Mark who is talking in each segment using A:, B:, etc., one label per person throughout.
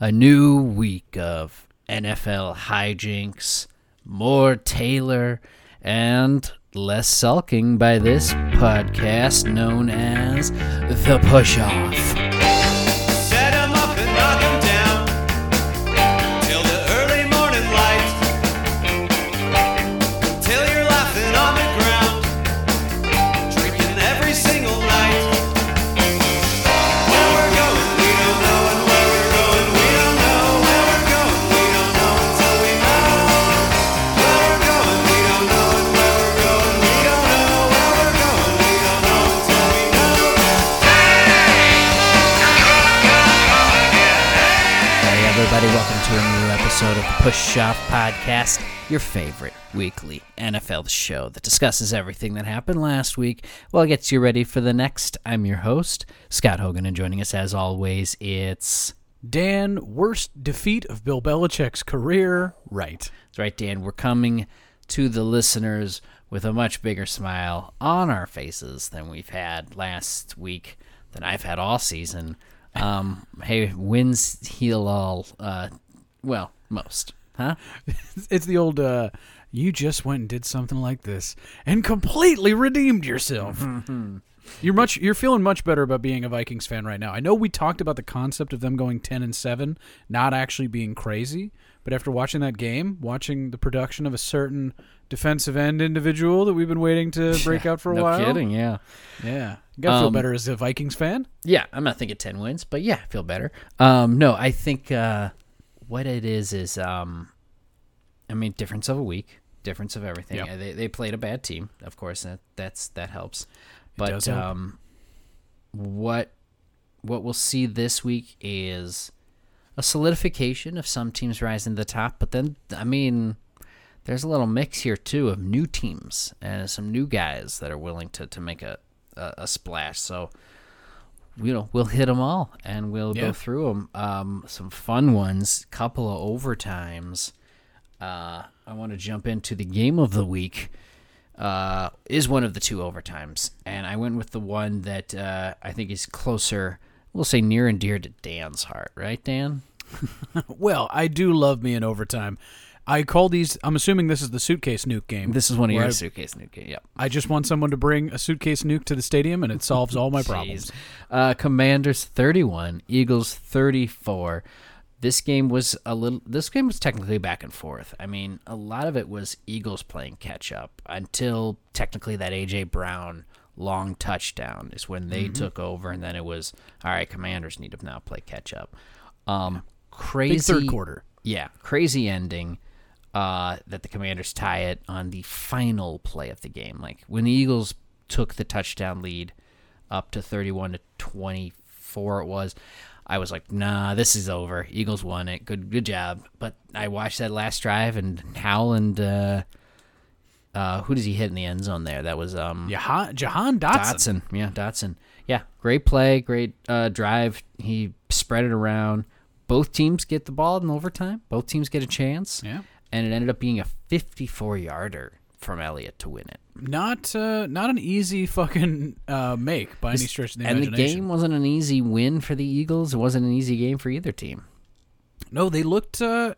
A: A new week of NFL hijinks, more Taylor, and less sulking by this podcast known as The Push Off. Push Off Podcast, your favorite weekly NFL show that discusses everything that happened last week while it gets you ready for the next. I'm your host, Scott Hogan, and joining us as always, it's.
B: Dan, worst defeat of Bill Belichick's career. Right.
A: That's right, Dan. We're coming to the listeners with a much bigger smile on our faces than we've had last week, than I've had all season. Um, hey, wins heal all. Uh, well, most, huh?
B: It's the old, uh, you just went and did something like this and completely redeemed yourself. You're much you're feeling much better about being a Vikings fan right now. I know we talked about the concept of them going 10 and 7, not actually being crazy, but after watching that game, watching the production of a certain defensive end individual that we've been waiting to break out for a
A: no
B: while.
A: kidding, yeah.
B: Yeah. You got to feel
A: Um,
B: better as a Vikings fan.
A: Yeah, I'm not thinking 10 wins, but yeah, I feel better. Um, no, I think uh, what it is is, um, I mean, difference of a week, difference of everything.
B: Yep.
A: They, they played a bad team, of course. That that's that helps. But
B: does help.
A: um, what what we'll see this week is a solidification of some teams rising to the top. But then, I mean, there's a little mix here too of new teams and some new guys that are willing to to make a a, a splash. So you know we'll hit them all and we'll
B: Yeah.
A: go through them. Um, some fun ones, couple of overtimes. Uh, I want to jump into the game of the week. Uh, is one of the two overtimes, and I went with the one that uh, I think is closer. We'll say near and dear to Dan's heart, right, Dan?
B: Well, I do love me in overtime. I call these. I'm assuming this is the suitcase nuke game.
A: This is one of your
B: I-
A: suitcase nuke. game. Yep.
B: I just want someone to bring a suitcase nuke to the stadium, and it solves all my problems.
A: Uh, Commanders 31, Eagles 34. This game was a little. This game was technically back and forth. I mean, a lot of it was Eagles playing catch up until technically that AJ Brown long touchdown is when they
B: Mm-hmm.
A: took over, and then it was all right. Commanders need to now play catch up. Um, crazy
B: Big third quarter.
A: yeah, crazy ending. Uh, that the Commanders tie it on the final play of the game. Like when the Eagles took the touchdown lead up to 31 to 24, it was. I was like, nah, this is over. Eagles won it. Good, good job. But I watched that last drive and Howland. Uh, uh, who does he hit in the end zone there? That was um,
B: Jahan, Jahan Dotson.
A: Dotson. Yeah, Dotson. Yeah, great play, great uh, drive. He spread it around. Both teams get the ball in overtime. Both teams get a chance.
B: Yeah.
A: And it ended up being a 54 yarder from Elliott to win it.
B: Not uh, not an easy fucking uh, make by any stretch of the
A: and the
B: imagination.
A: game wasn't an easy win for the Eagles. It wasn't an easy game for either team.
B: No, they looked. Uh,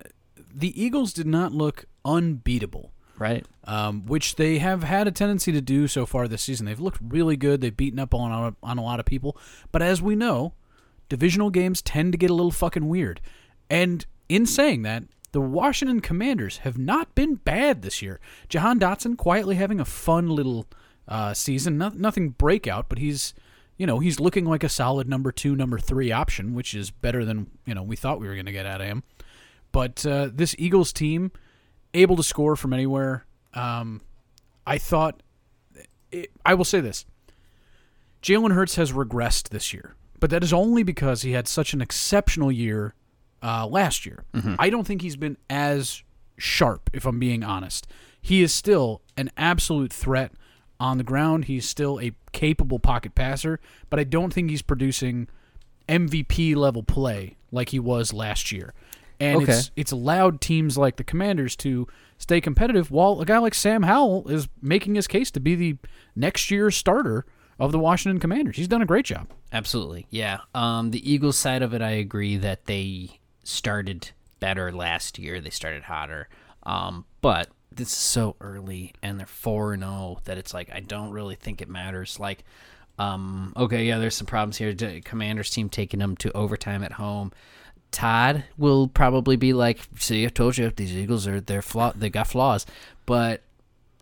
B: the Eagles did not look unbeatable.
A: Right.
B: um, which they have had a tendency to do so far this season. They've looked really good. They've beaten up on on a lot of people, but as we know, divisional games tend to get a little fucking weird. And in saying that, the Washington Commanders have not been bad this year. Jahan Dotson quietly having a fun little uh, season. No, nothing breakout, but he's you know he's looking like a solid number two, number three option, which is better than you know we thought we were going to get out of him. But uh, this Eagles team able to score from anywhere. Um, I thought, it, I will say this: Jalen Hurts has regressed this year, but that is only because he had such an exceptional year uh, last year. I don't think he's been as sharp, if I'm being honest. He is still an absolute threat on the ground. He's still a capable pocket passer, but I don't think he's producing MVP level play like he was last year. And
A: Okay.
B: it's it's allowed teams like the Commanders to stay competitive while a guy like Sam Howell is making his case to be the next year's starter of the Washington Commanders. He's done a great job.
A: Absolutely. Yeah. Um, the Eagles side of it, I agree that they started better last year. They started hotter. Um, but this is so early and they're 4 and 0 that it's like I don't really think it matters. Like um, okay, yeah, there's some problems here. Commander's team taking them to overtime at home. Todd will probably be like, "See, I told you these Eagles are they're flaw they got flaws." But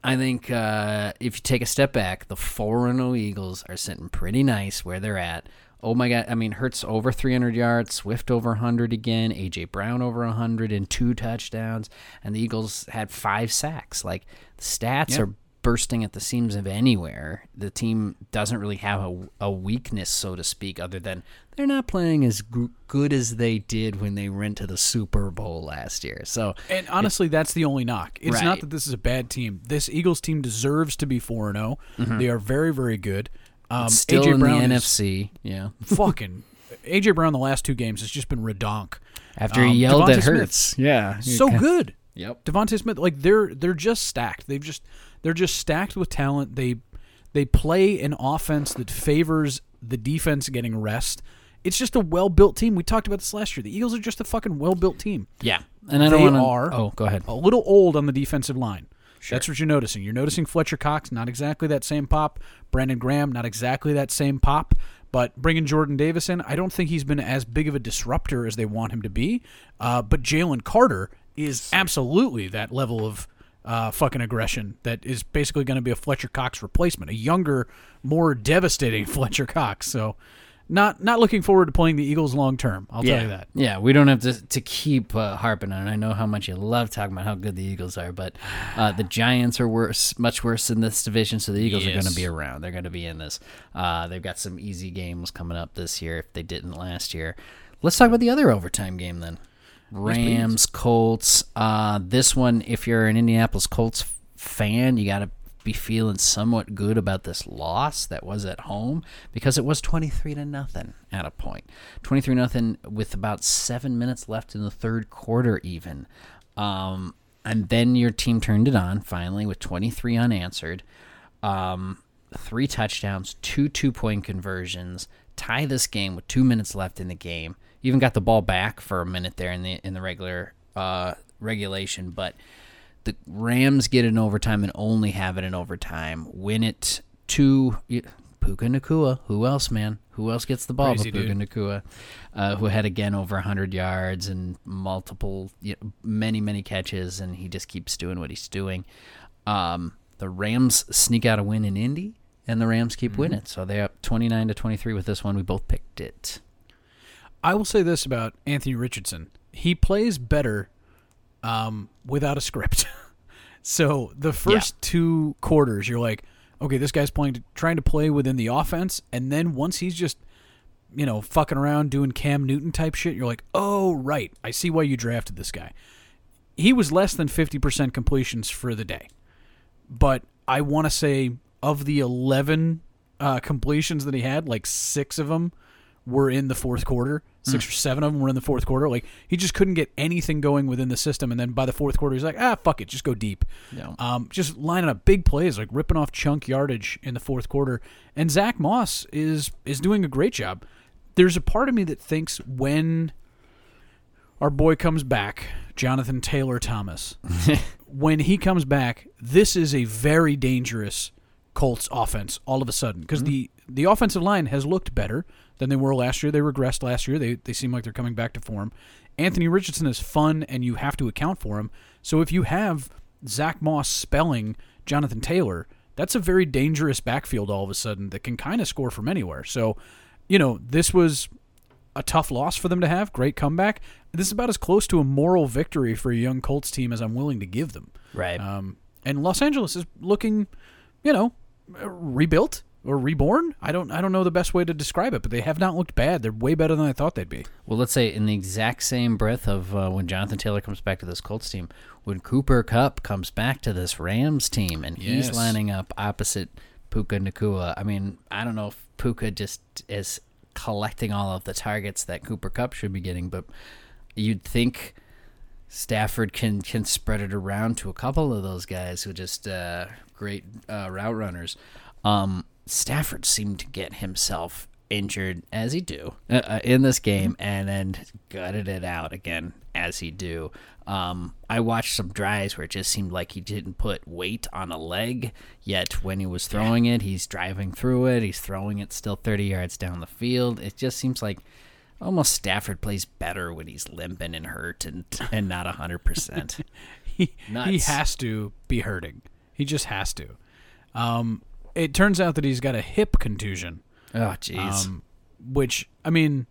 A: I think uh, if you take a step back, the four and zero Eagles are sitting pretty nice where they're at. Oh my God! I mean, Hurts over 300 yards, Swift over 100 again, AJ Brown over 100 and two touchdowns, and the Eagles had five sacks. Like the stats are bursting at the seams of anywhere. The team doesn't really have a, a weakness, so to speak, other than they're not playing as g- good as they did when they went to the Super Bowl last year. So
B: And honestly, that's the only knock. It's
A: Right.
B: not that this is a bad team. This Eagles team deserves to be four and zero. They are very, very good. Um,
A: still
B: AJ
A: in
B: Brown
A: the NFC, yeah.
B: fucking AJ Brown. The last two games has just been redonk.
A: After
B: Um,
A: he yelled
B: DeVonta
A: at
B: Smith,
A: Hurts, yeah,
B: so good.
A: Yep.
B: DeVonta Smith, like they're they're just stacked. They've just they're just stacked with talent. They they play an offense that favors the defense getting rest. It's just a well built team. We talked about this last year. The Eagles are just a fucking well built team.
A: Yeah, and I don't
B: They
A: want to.
B: are-
A: Oh, go ahead.
B: A little old on the defensive line. That's what you're noticing. You're noticing Fletcher Cox, not exactly that same pop. Brandon Graham, not exactly that same pop. But bringing Jordan Davis in, I don't think he's been as big of a disruptor as they want him to be. Uh, but Jalen Carter is absolutely that level of uh, fucking aggression that is basically going to be a Fletcher Cox replacement, a younger, more devastating Fletcher Cox. So, not not looking forward to playing the Eagles long term. I'll
A: yeah,
B: tell you that.
A: Yeah, we don't have to to keep uh, harping on it. I know how much you love talking about how good the Eagles are, but uh, the Giants are worse, much worse in this division. So the Eagles are going to be around. They're going to be in this. Uh, they've got some easy games coming up this year if they didn't last year. Let's talk about the other overtime game then. Rams, Colts. Uh, this one, if you're an Indianapolis Colts fan, you got to be feeling somewhat good about this loss that was at home because it was 23 to nothing at a point. 23 nothing with about 7 minutes left in the third quarter even. Um, and then your team turned it on finally with 23 unanswered. Um, three touchdowns, two two-point conversions, tie this game with 2 minutes left in the game. Even got the ball back for a minute there in the in the regular uh, regulation, but the Rams get in overtime and only have it in overtime. Win it to Puka Nacua. Who else, man? Who else gets the ball
B: Crazy
A: but Puka
B: dude.
A: Nacua, uh, who had again over 100 yards and multiple, you know, many, many catches, and he just keeps doing what he's doing. Um, the Rams sneak out a win in Indy, and the Rams
B: Mm-hmm.
A: keep winning. So they're up 29 to 23 with this one. We both picked it.
B: I will say this about Anthony Richardson: he plays better um, without a script. so the first two quarters, you're like, okay, this guy's playing, trying to play within the offense, and then once he's just, you know, fucking around doing Cam Newton type shit, you're like, oh right, I see why you drafted this guy. He was less than fifty percent completions for the day, but I want to say of the eleven uh, completions that he had, like six of them were in the fourth quarter. Six or seven of them were in the fourth quarter. Like he just couldn't get anything going within the system, and then by the fourth quarter, he's like, "Ah, fuck it, just go deep."
A: Yeah.
B: Um, just lining up big plays, like ripping off chunk yardage in the fourth quarter. And Zack Moss is is doing a great job. There's a part of me that thinks when our boy comes back, Jonathan Taylor Thomas, when he comes back, this is a very dangerous Colts offense all of a sudden because the the offensive line has looked better than they were last year. They regressed last year. They they seem like they're coming back to form. Anthony Richardson is fun, and you have to account for him. So if you have Zack Moss spelling Jonathan Taylor, that's a very dangerous backfield all of a sudden that can kind of score from anywhere. So, you know, this was a tough loss for them to have. Great comeback. This is about as close to a moral victory for a young Colts team as I'm willing to give them.
A: Right.
B: Um, and Los Angeles is looking, you know, rebuilt or reborn. I don't I don't know the best way to describe it, but they have not looked bad. They're way better than I thought they'd be.
A: Well, let's say in the exact same breath of uh, when Jonathan Taylor comes back to this Colts team, when Cooper Kupp comes back to this Rams team, and he's lining up opposite Puka Nacua. I mean, I don't know if Puka just is collecting all of the targets that Cooper Kupp should be getting, but you'd think Stafford can can spread it around to a couple of those guys who are just uh, great uh, route runners. Um, Stafford seemed to get himself injured as he do uh, uh, in this game, and then gutted it out again as he do. Um, I watched some drives where it just seemed like he didn't put weight on a leg, yet when he was throwing it, he's driving through it. He's throwing it still 30 yards down the field. It just seems like almost Stafford plays better when he's limping and hurt and and not 100%.
B: he, he has to be hurting. He just has to. Um, it turns out that he's got a hip contusion,
A: oh, jeez.
B: um, which I mean,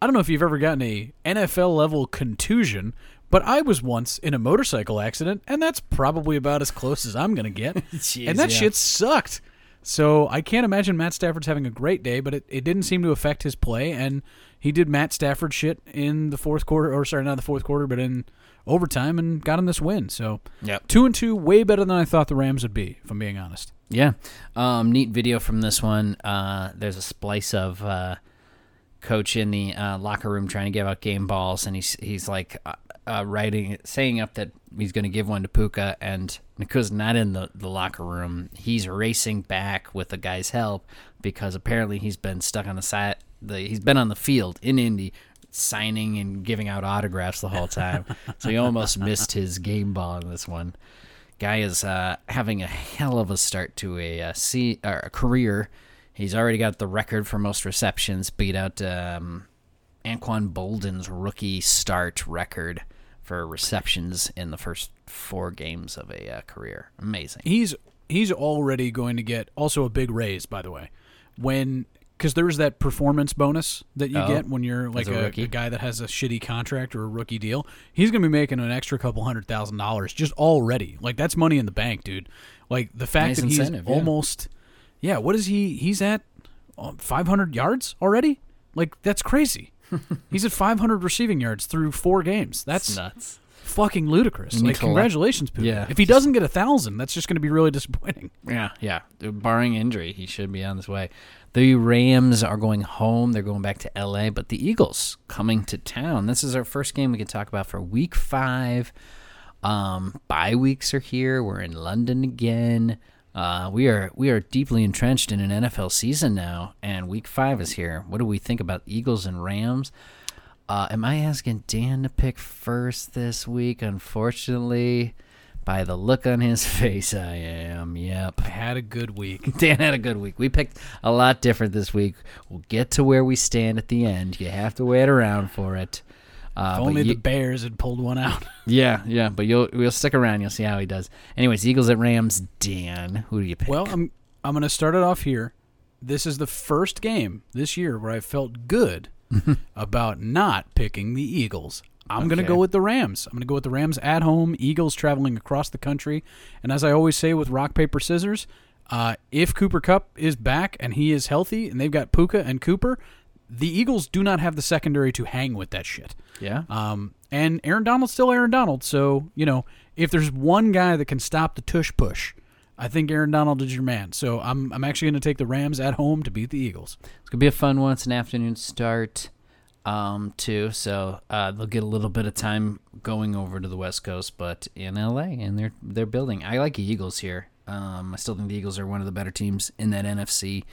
B: I don't know if you've ever gotten a NFL level contusion, but I was once in a motorcycle accident, and that's probably about as close as I'm gonna get.
A: Jeez,
B: and that
A: yeah.
B: shit sucked. So I can't imagine Matt Stafford's having a great day, but it, it didn't seem to affect his play, and he did Matt Stafford shit in the fourth quarter, or sorry, not the fourth quarter, but in overtime, and got him this win. So
A: Yep.
B: two and two, way better than I thought the Rams would be, if I'm being honest.
A: Yeah. Um, neat video from this one. Uh, there's a splice of uh, coach in the uh, locker room trying to give out game balls, and he's he's like uh, uh, writing, saying up that he's going to give one to Puka, and Nacua's not in the, the locker room. He's racing back with the guy's help because apparently he's been stuck on the side. The he's been on the field in Indy. Signing and giving out autographs the whole time, so he almost missed his game ball in this one guy is uh, having a hell of a start to a, uh C, or a career. He's already got the record for most receptions, beat out um, Anquan Boldin's rookie start record for receptions in the first four games of a uh, career. Amazing.
B: He's he's already going to get also a big raise, by the way, when because there's that performance bonus that you
A: Oh,
B: get when you're like
A: a
B: a,
A: rookie?
B: a guy that has a shitty contract or a rookie deal. He's going to be making an extra couple hundred thousand dollars just already. Like that's money in the bank, dude. Like the fact
A: Nice
B: that he's
A: yeah.
B: almost yeah. What is he? He's at uh, 500 yards already. Like that's crazy. he's at 500 receiving yards through four games. That's
A: nuts.
B: fucking ludicrous. Like
A: to
B: congratulations, Puka.
A: Yeah.
B: If he doesn't get a thousand, that's just going to be really disappointing.
A: Yeah, yeah. Barring injury, he should be on his way. The Rams are going home. They're going back to LA, but the Eagles coming to town. This is our first game we can talk about for week five. Um, bye weeks are here. We're in London again. Uh, we are we are deeply entrenched in an NFL season now, and week five is here. What do we think about Eagles and Rams? Uh, am I asking Dan to pick first this week? Unfortunately, by the look on his face, I am. Yep.
B: I had a good week.
A: Dan had a good week. We picked a lot different this week. We'll get to where we stand at the end. You have to wait around for it. Uh,
B: If only
A: you-
B: the Bears had pulled one out.
A: yeah, yeah, but you'll we'll stick around. You'll see how he does. Anyways, Eagles at Rams. Dan, who do you pick?
B: Well, I'm I'm going to start it off here. This is the first game this year where I felt good about not picking the Eagles. I'm going to go with the Rams. I'm going to go with the Rams at home. Eagles traveling across the country, and as I always say with rock paper scissors, uh, if Cooper Kupp is back and he is healthy, and they've got Puka and Cooper, the Eagles do not have the secondary to hang with that shit.
A: yeah,
B: Um, and Aaron Donald's still Aaron Donald. So, you know, if there's one guy that can stop the tush push, I think Aaron Donald is your man. So I'm, I'm actually going to take the Rams at home to beat the Eagles.
A: it's gonna be a fun one. It's an afternoon start, um, too. So uh, they'll get a little bit of time going over to the West Coast, but in LA, and they're they're building. I like the Eagles here. Um, I still think the Eagles are one of the better teams in that NFC.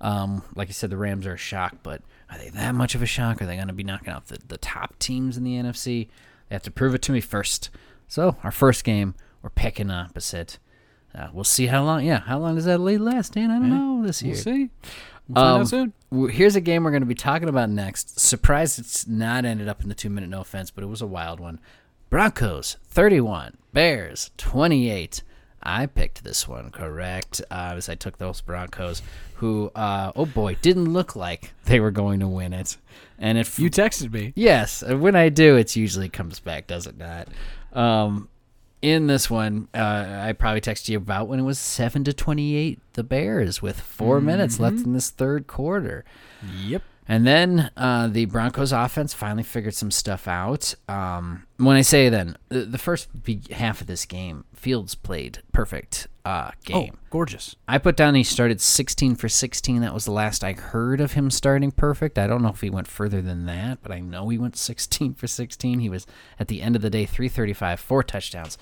A: Um, like I said, the Rams are a shock, but are they that much of a shock? Are they going to be knocking off the, the top teams in the NFC? They have to prove it to me first. So our first game, we're picking opposite. Uh, we'll see how long. Yeah, how long does that lead last, Dan? I don't know this year.
B: We'll see. We'll
A: Um,
B: soon.
A: Here's a game we're going to be talking about next. Surprised it's not ended up in the two minute no offense, but it was a wild one. Broncos 31, Bears 28. I picked this one correct uh, as I took those Broncos, who, uh, oh boy, didn't look like they were going to win it. And if
B: You texted me.
A: Yes, when I do, it usually comes back, does it not? Um, in this one, uh, I probably texted you about when it was seven to twenty-eight, the Bears with 4 minutes left in this third quarter,
B: Yep.
A: And then uh, the Broncos offense finally figured some stuff out. Um, when I say then, the, the first be- half of this game, Fields played perfect uh, game.
B: Oh, gorgeous.
A: I put down he started 16 for 16. That was the last I heard of him starting perfect. I don't know if he went further than that, but I know he went 16 for 16. He was at the end of the day 335, four touchdowns,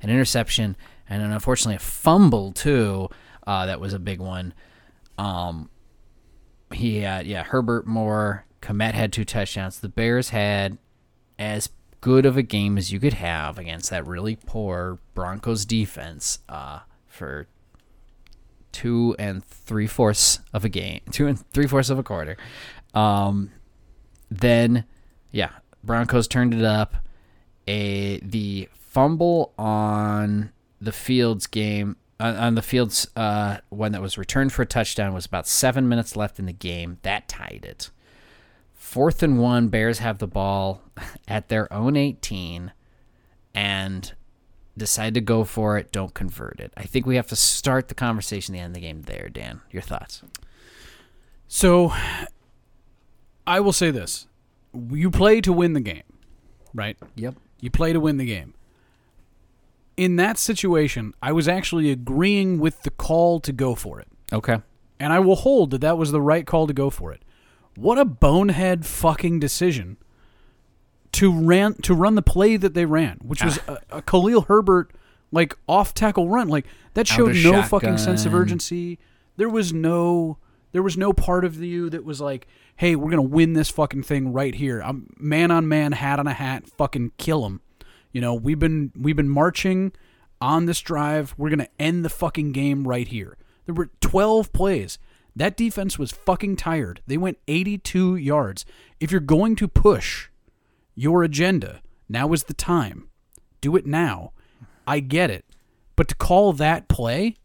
A: an interception, and then unfortunately a fumble too. Uh, that was a big one. Um, he had yeah Herbert Moore, Kmet had two touchdowns. The Bears had as good of a game as you could have against that really poor Broncos defense uh, for two and three fourths of a game, two and three fourths of a quarter. Um, then, yeah, Broncos turned it up. A the fumble on the Fields game on, on the Fields uh, one that was returned for a touchdown was about seven minutes left in the game. That tied it. Fourth and one, Bears have the ball at their own 18 and decide to go for it. Don't convert it. I think we have to start the conversation at the end of the game there, Dan. Your thoughts?
B: So, I will say this: you play to win the game, right?
A: Yep.
B: You play to win the game. In that situation, I was actually agreeing with the call to go for it.
A: Okay.
B: And I will hold that that was the right call to go for it. What a bonehead fucking decision to ran to run the play that they ran, which was a, a Khalil Herbert like off tackle run. Like that showed no fucking sense of urgency. There was no there was no part of you that was like, "Hey, we're gonna win this fucking thing right here. I'm man on man, hat on a hat, fucking kill him." You know, we've been we've been marching on this drive. We're gonna end the fucking game right here. There were 12 plays. That defense was fucking tired. They went 82 yards. If you're going to push your agenda, now is the time. Do it now. I get it. But to call that play,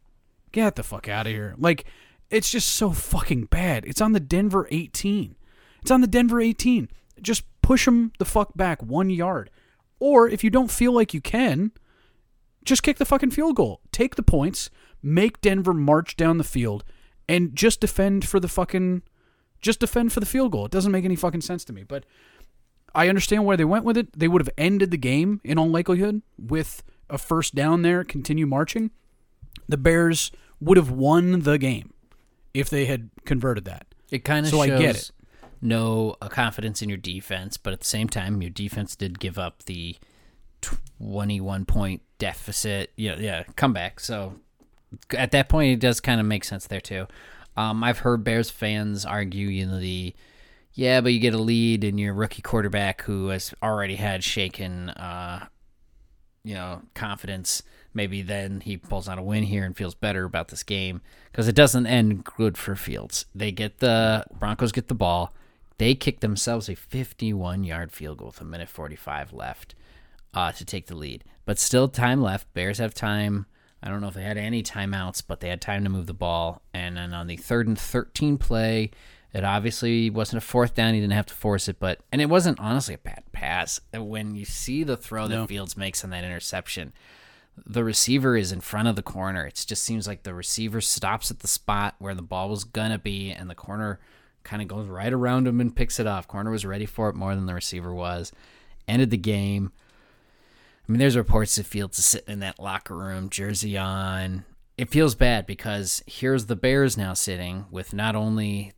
B: get the fuck out of here. Like, it's just so fucking bad. It's on the Denver 18. It's on the Denver 18. Just push them the fuck back one yard. Or if you don't feel like you can, just kick the fucking field goal. Take the points, make Denver march down the field, and just defend for the fucking just defend for the field goal. It doesn't make any fucking sense to me. But I understand where they went with it. They would have ended the game in all likelihood with a first down there, continue marching. The Bears would have won the game if they had converted that.
A: It kind of
B: So I get it.
A: No confidence in your defense, but at the same time, your defense did give up the 21 point deficit. Yeah, yeah, comeback. So at that point, it does kind of make sense there too. Um, I've heard Bears fans argue, you know, the yeah, but you get a lead and your rookie quarterback who has already had shaken, uh, you know, confidence. Maybe then he pulls out a win here and feels better about this game because it doesn't end good for Fields. They get the Broncos get the ball. They kick themselves a 51 yard field goal with a minute 45 left uh, to take the lead. But still, time left. Bears have time. I don't know if they had any timeouts, but they had time to move the ball. And then on the third and 13 play, it obviously wasn't a fourth down. He didn't have to force it, but and it wasn't honestly a bad pass. When you see the throw that
B: No.
A: Fields makes on that interception, the receiver is in front of the corner. It just seems like the receiver stops at the spot where the ball was gonna be, and the corner kind of goes right around him and picks it off. Corner was ready for it more than the receiver was. Ended the game. I mean, there's reports that Fields sitting in that locker room, jersey on. It feels bad because here's the Bears now sitting with not only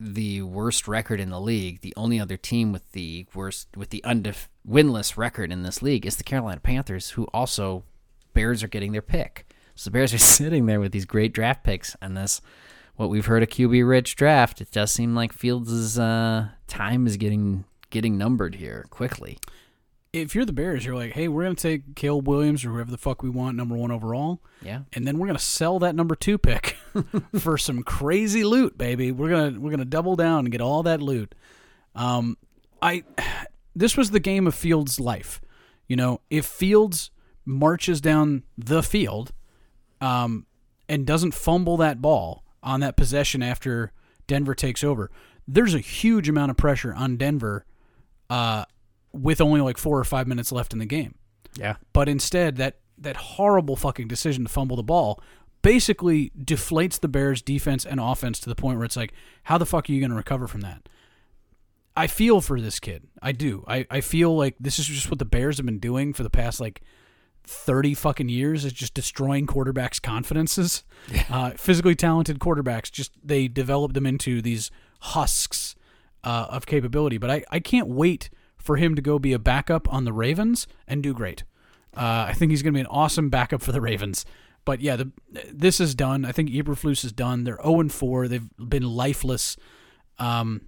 A: the worst record in the league, the only other team with the worst, with the undef- winless record in this league is the Carolina Panthers, who also Bears are getting their pick. So the Bears are sitting there with these great draft picks and this, what we've heard a QB rich draft. It does seem like Fields' uh, time is getting getting numbered here quickly.
B: If you're the Bears, you're like, hey, we're gonna take Caleb Williams or whoever the fuck we want, number one overall,
A: Yeah.
B: and then we're gonna sell that number two pick for some crazy loot, baby. We're gonna we're gonna double down and get all that loot. Um, I this was the game of Fields' life. You know, if Fields marches down the field, um, and doesn't fumble that ball on that possession after Denver takes over, there's a huge amount of pressure on Denver, uh, with only like four or five minutes left in the game.
A: Yeah.
B: But instead, that that horrible fucking decision to fumble the ball basically deflates the Bears' defense and offense to the point where it's like, how the fuck are you going to recover from that? I feel for this kid. I do. I, I feel like this is just what the Bears have been doing for the past like 30 fucking years is just destroying quarterbacks' confidences. Uh, physically talented quarterbacks, just they develop them into these husks uh, of capability. But I, I can't wait for him to go be a backup on the Ravens and do great. Uh, I think he's going to be an awesome backup for the Ravens. But yeah, the, this is done. I think Eberflus is done. They're 0 4. They've been lifeless Um,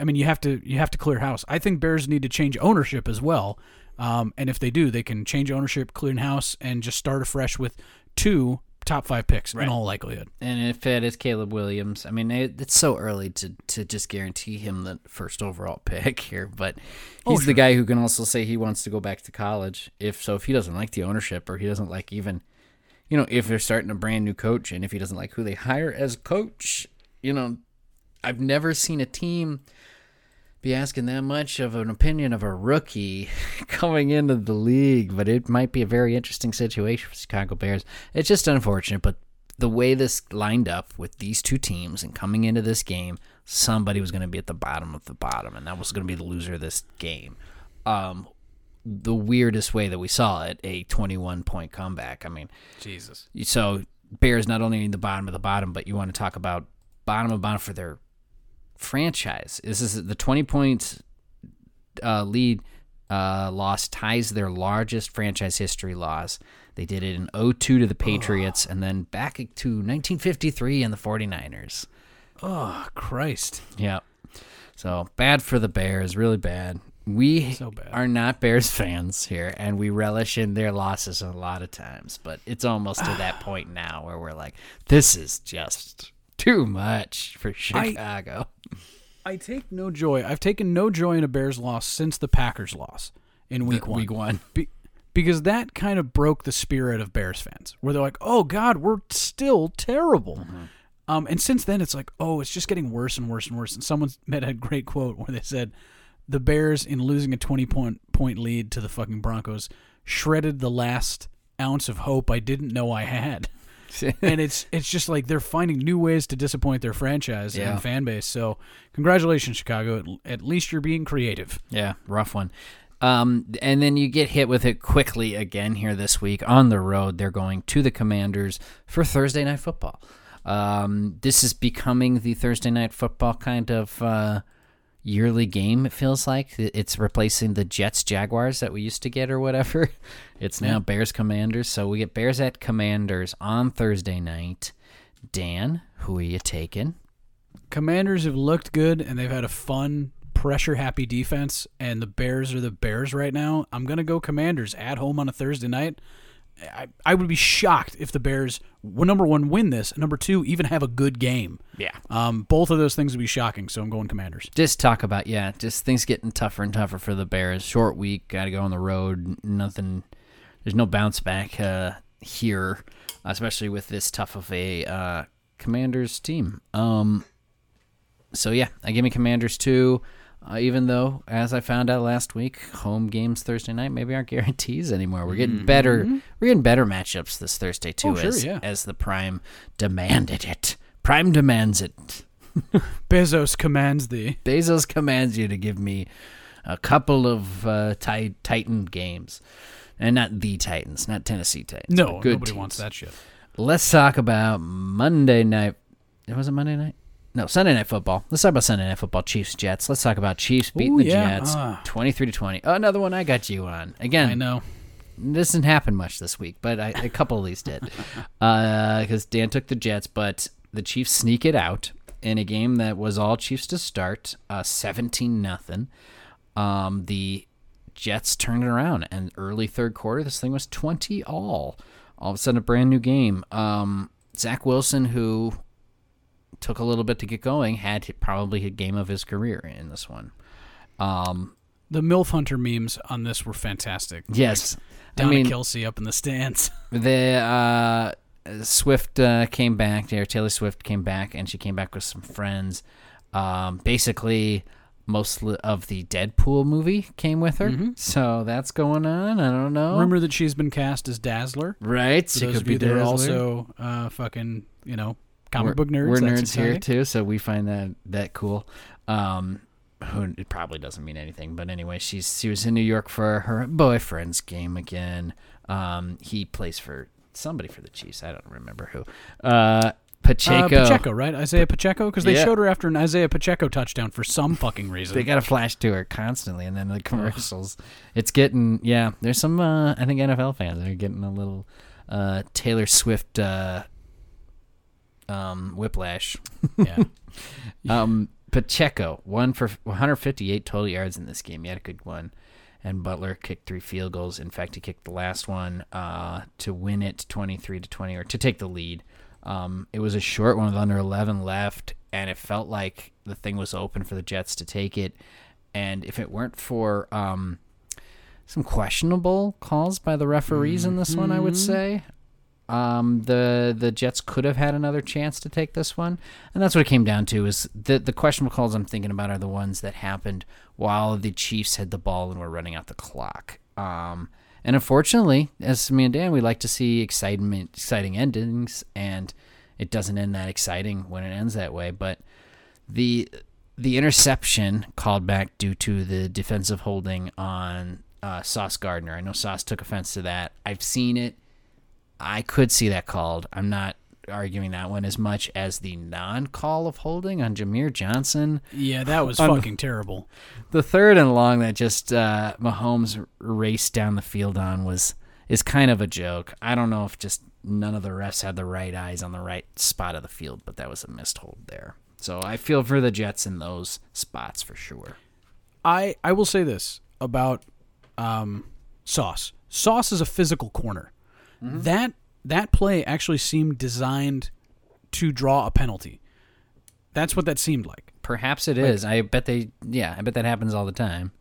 B: I mean, you have to you have to clear house. I think Bears need to change ownership as well. Um, and if they do, they can change ownership, clear house, and just start afresh with two top five picks in all likelihood.
A: And if it is Caleb Williams, I mean, it, it's so early to, to just guarantee him the first overall pick here, but
B: Oh,
A: he's the guy who can also say he wants to go back to college. If so, if he doesn't like the ownership or he doesn't like even, you know, if they're starting a brand new coach and if he doesn't like who they hire as coach, you know, I've never seen a team be asking that much of an opinion of a rookie coming into the league, but it might be a very interesting situation for Chicago Bears. It's just unfortunate, but the way this lined up with these two teams and coming into this game, somebody was going to be at the bottom of the bottom, and that was going to be the loser of this game. Um, the weirdest way that we saw it, a 21 point comeback. I mean,
B: Jesus.
A: so Bears not only in the bottom of the bottom, but you want to talk about bottom of the bottom for their franchise. This is the 20 points uh, lead uh, loss ties their largest franchise history loss. They did it in 02 to the Patriots and then back to 1953 and the 49ers.
B: Oh Christ.
A: Yeah. So bad for the Bears, really bad. We
B: So bad.
A: are not Bears fans here, and we relish in their losses a lot of times. But it's almost to that point now where we're like, this is just too much for Chicago.
B: I take no joy. I've taken no joy in a Bears loss since the Packers loss in week one.
A: Week one.
B: Be- because that kind of broke the spirit of Bears fans, where they're like, "Oh God, we're still terrible."
A: Mm-hmm.
B: Um, and since then, it's like, "Oh, it's just getting worse and worse and worse." And someone met a great quote where they said, "The Bears, in losing a twenty point point lead to the fucking Broncos, shredded the last ounce of hope I didn't know I had." and it's it's just like they're finding new ways to disappoint their franchise
A: Yeah.
B: and fan base. So, congratulations, Chicago. At, at least you're being creative.
A: Yeah, rough one. Um, and then you get hit with it quickly again here this week on the road. They're going to the Commanders for Thursday night football. Um, this is becoming the Thursday night football kind of uh, yearly game. It feels like it's replacing the Jets Jaguars that we used to get or whatever. It's now Bears Commanders. So we get Bears at Commanders on Thursday night. Dan, who are you taking?
B: Commanders have looked good and they've had a fun, pressure happy defense, and the Bears are the Bears right now. I'm to go Commanders at home on a Thursday night. I, I would be shocked if the Bears, well, number one, win this, and number two, even have a good game.
A: Yeah.
B: Um, both of those things would be shocking, so I'm going Commanders.
A: just talk about yeah, just things getting tougher and tougher for the Bears. Short week, got to go on the road. Nothing. There's no bounce back uh, here, especially with this tough of a uh, Commanders team. Um. So yeah, I give me Commanders too. Uh, even though, as I found out last week, home games Thursday night maybe aren't guarantees anymore. We're getting better. We're getting better matchups this Thursday too,
B: Oh, sure,
A: as
B: yeah.
A: as the Prime demanded it. Prime demands it.
B: Bezos commands thee.
A: Bezos commands you to give me a couple of uh, ti- Titan games, and not the Titans, not Tennessee Titans.
B: No,
A: good
B: nobody
A: teams.
B: wants that shit.
A: Let's talk about Monday night. It was it Monday night? No, Sunday night football. Let's talk about Sunday night football. Chiefs Jets. Let's talk about Chiefs beating
B: Ooh,
A: the
B: yeah.
A: Jets,
B: Ah.
A: twenty-three to twenty. Oh, another one I got you on. Again,
B: I know.
A: this didn't happen much this week, but I, a couple of these did. Because Dan took the Jets, but the Chiefs sneak it out in a game that was all Chiefs to start, uh, seventeen nothing. Um, the Jets turned it around, and early third quarter, this thing was twenty all. All of a sudden, a brand new game. Um, Zach Wilson, who took a little bit to get going, had probably a game of his career in this one. Um,
B: The MILF Hunter memes on this were fantastic.
A: yes, I
B: Donna
A: mean,
B: Kelce up in the stands.
A: the uh, Swift uh, came back there. Taylor Swift came back, and she came back with some friends. Um, basically, most of the Deadpool movie came with her, so that's going on. I don't know.
B: Rumor that she's been cast as Dazzler.
A: right?
B: For
A: She
B: those
A: could
B: of
A: be
B: you that are also uh, fucking, you know, comic
A: We're-
B: book nerds.
A: We're nerds here too, so we find that that cool. Um, who it probably doesn't mean anything, but anyway, she's she was in New York for her boyfriend's game again. Um, he plays for somebody for the Chiefs. I don't remember who. Uh, Pacheco.
B: Uh, Pacheco, right? Isaiah Pacheco? Because they
A: Yeah.
B: showed her after an Isaiah Pacheco touchdown for some fucking reason.
A: They got a flash to her constantly, and then the commercials. It's getting yeah. There's some uh, I think NFL fans are getting a little uh, Taylor Swift uh, um, whiplash.
B: yeah.
A: Um, Pacheco one for 158 total yards in this game. He had a good one, and Butker kicked three field goals. In fact, he kicked the last one uh, to win it 23 to 20 or to take the lead. Um, it was a short one with under 11 left, and it felt like the thing was open for the Jets to take it. And if it weren't for um, some questionable calls by the referees in this one, I would say. Um, the the Jets could have had another chance to take this one, and that's what it came down to. Is the the questionable calls I'm thinking about are the ones that happened while the Chiefs had the ball and were running out the clock. Um, and unfortunately, as me and Dan, we like to see excitement, exciting endings, and it doesn't end that exciting when it ends that way. But the the interception called back due to the defensive holding on uh, Sauce Gardner. I know Sauce took offense to that. I've seen it. I could see that called. I'm not arguing that one as much as the non-call of holding on Jermaine Johnson.
B: Yeah, that was
A: On-
B: fucking terrible.
A: The third and long that just uh, Mahomes raced down the field on was is kind of a joke. I don't know if just none of the refs had the right eyes on the right spot of the field, but that was a missed hold there. So I feel for the Jets in those spots for sure.
B: I I will say this about um, Sauce. Sauce is a physical corner. Mm-hmm. That that play actually seemed designed to draw a penalty. That's what that seemed like.
A: Perhaps it is. I bet they. Yeah, I bet that happens all the time.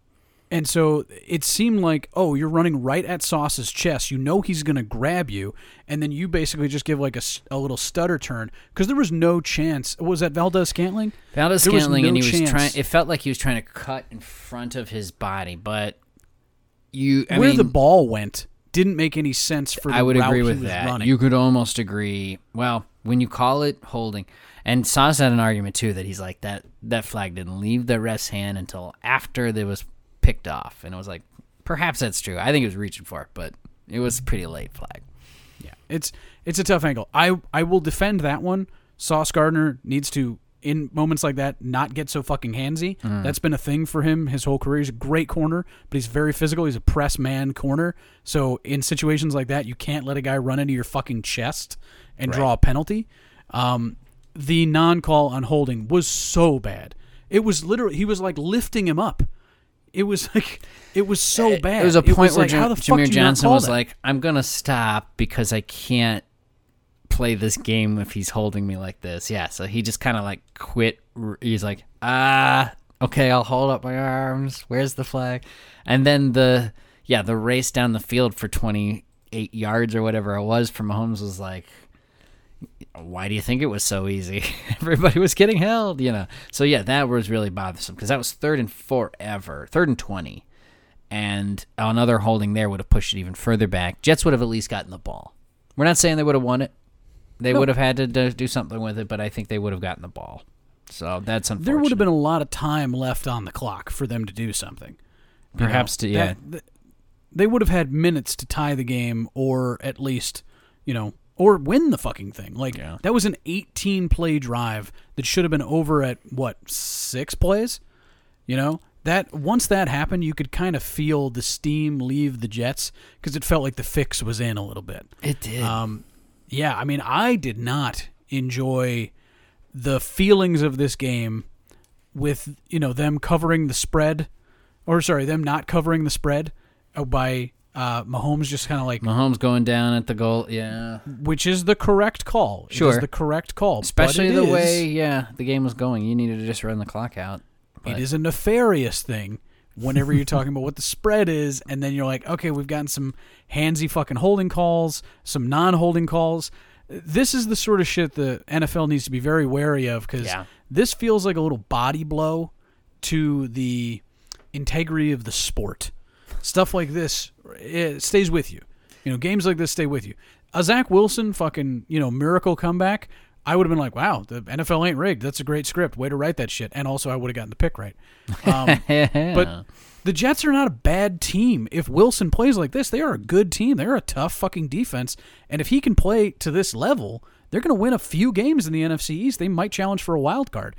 B: And so it seemed like, oh, you're running right at Sauce's chest. You know he's going to grab you, and then you basically just give like a, a little stutter turn because there was no chance. Was that Valdes-Scantling?
A: Valdez Scantling,
B: no
A: and he was trying. It felt like he was trying to cut in front of his body, but you. I
B: Where
A: mean,
B: the ball went didn't make any sense for the
A: I would agree with that.
B: running.
A: You could almost agree. Well, when you call it holding, and Sauce had an argument too that he's like that that flag didn't leave the ref's hand until after it was picked off, and it was like perhaps that's true. I think it was reaching for it, but it was a pretty late flag.
B: Yeah, it's it's a tough angle. I I will defend that one. Sauce Gardner needs to in moments like that not get so fucking handsy. That's been a thing for him his whole career. He's a great corner, but he's very physical. He's a press man corner. So in situations like that, you can't let a guy run into your fucking chest and draw a penalty. Um, the non-call on holding was so bad. It was literally he was like lifting him up. It was like it was so bad.
A: There was a point where
B: like,
A: Ja-
B: how the fuck
A: Jermaine
B: do you not
A: Johnson was
B: that?
A: like, "I'm gonna stop because I can't play this game if he's holding me like this." Yeah, so he just kind of like quit. He's like, "Ah, okay, I'll hold up my arms. Where's the flag?" And then the yeah, the race down the field for 28 yards or whatever it was from Mahomes was like. Why do you think it was so easy? Everybody was getting held, you know. So yeah, that was really bothersome because that was third and forever, third and twenty, and another holding there would have pushed it even further back. Jets would have at least gotten the ball. We're not saying they would have won it. They would have had to do something with it, but I think they would have gotten the ball. So that's unfortunate.
B: there would have been a lot of time left on the clock for them to do something. You
A: Perhaps to- yeah.
B: th- they would have had minutes to tie the game, or at least, you know, or win the fucking thing. Like
A: Yeah.
B: that was an 18 play drive that should have been over at what six plays. You know that once that happened, you could kind of feel the steam leave the Jets because it felt like the fix was in a little bit.
A: It did.
B: Um, yeah, I mean, I did not enjoy the feelings of this game with you know them covering the spread, or sorry, them not covering the spread uh, by uh, Mahomes just kind of like,
A: Mahomes going down at the goal. Yeah.
B: which is the correct call. It is
A: Sure.
B: the correct call,
A: Especially the
B: is-
A: way, yeah, the game was going. You needed to just run the clock out.
B: it
A: but-
B: is a nefarious thing. Whenever you're talking about what the spread is, and then you're like, okay, we've gotten some handsy fucking holding calls, some non-holding calls. This is the sort of shit the NFL needs to be very wary of because
A: Yeah.
B: this feels like a little body blow to the integrity of the sport. Stuff like this it stays with you. You know, games like this stay with you. A Zach Wilson fucking, you know, miracle comeback, I would have been like, wow, the NFL ain't rigged. That's a great script. Way to write that shit. And also, I would have gotten the pick right. Um, but the Jets are not a bad team. If Wilson plays like this, they are a good team. They're a tough fucking defense. And if he can play to this level, they're going to win a few games in the NFC East. They might challenge for a wild card.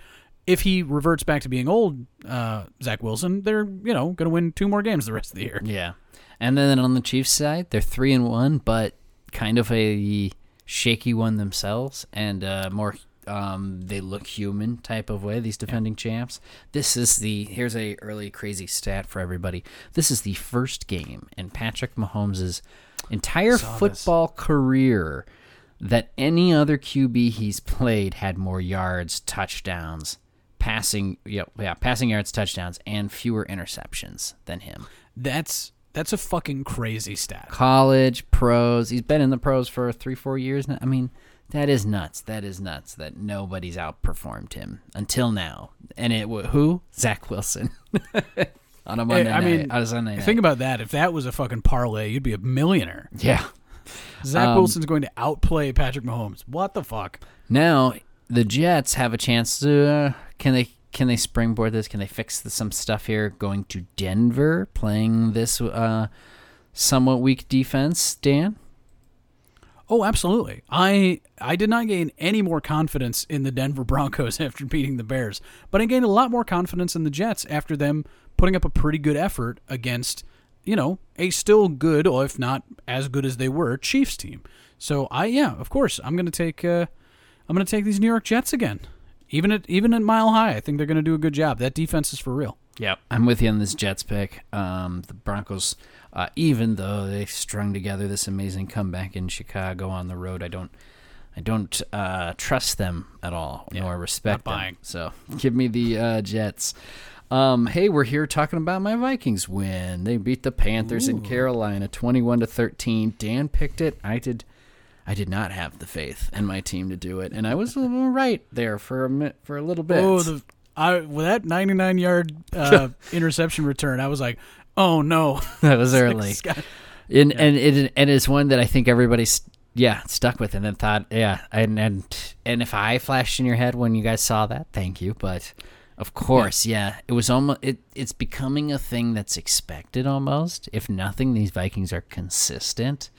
B: If he reverts back to being old, uh, Zach Wilson, they're you know going to win two more games the rest of the year.
A: Yeah, and then on the Chiefs side, they're three and one, but kind of a shaky one themselves, and uh, more Um, they look human type of way. These defending champs. This is the here's a early crazy stat for everybody. This is the first game in Patrick Mahomes' entire
B: Saw this.
A: football career that any other QB he's played had more yards, touchdowns, passing, yeah, yeah, passing yards, touchdowns, and fewer interceptions than him.
B: That's that's a fucking crazy stat.
A: College, pros. He's been in the pros for three, four years now. I mean, that is nuts. That is nuts that nobody's outperformed him until now. And it who? Zach Wilson on a Monday
B: I
A: night.
B: mean,
A: on a Sunday night.
B: Think about that. If that was a fucking parlay, you'd be a millionaire.
A: yeah.
B: Zach
A: Um,
B: Wilson's going to outplay Patrick Mahomes. What the fuck?
A: Now the Jets have a chance to. Uh, can they? Can they springboard this? Can they fix the, some stuff here? Going to Denver, playing this uh, somewhat weak defense. Dan,
B: Oh, absolutely. I I did not gain any more confidence in the Denver Broncos after beating the Bears, but I gained a lot more confidence in the Jets after them putting up a pretty good effort against, you know, a still good, or if not as good as they were, Chiefs team. So I yeah, of course, I'm gonna take uh, I'm gonna take these New York Jets again. Even at even at Mile High, I think they're gonna do a good job. That defense is for real.
A: Yep. I'm with you on this Jets pick. Um, the Broncos, uh, even though they strung together this amazing comeback in Chicago on the road, I don't, I don't uh, trust them at all, nor respect
B: not
A: them.
B: buying.
A: So give me the uh, Jets. Um, hey, we're here talking about my Vikings win. They beat the Panthers in Carolina, twenty-one to thirteen. Dan picked it. I did. I did not have the faith in my team to do it, and I was right there for a mi- for a little bit.
B: Oh, the I with that 99 yard uh, interception return, I was like, oh no.
A: that was early.
B: Scott-
A: and and it and it's one that I think everybody's yeah stuck with and then thought yeah and and and if I flashed in your head when you guys saw that thank you but of course yeah, it was almost it it's becoming a thing that's expected almost if nothing these Vikings are consistent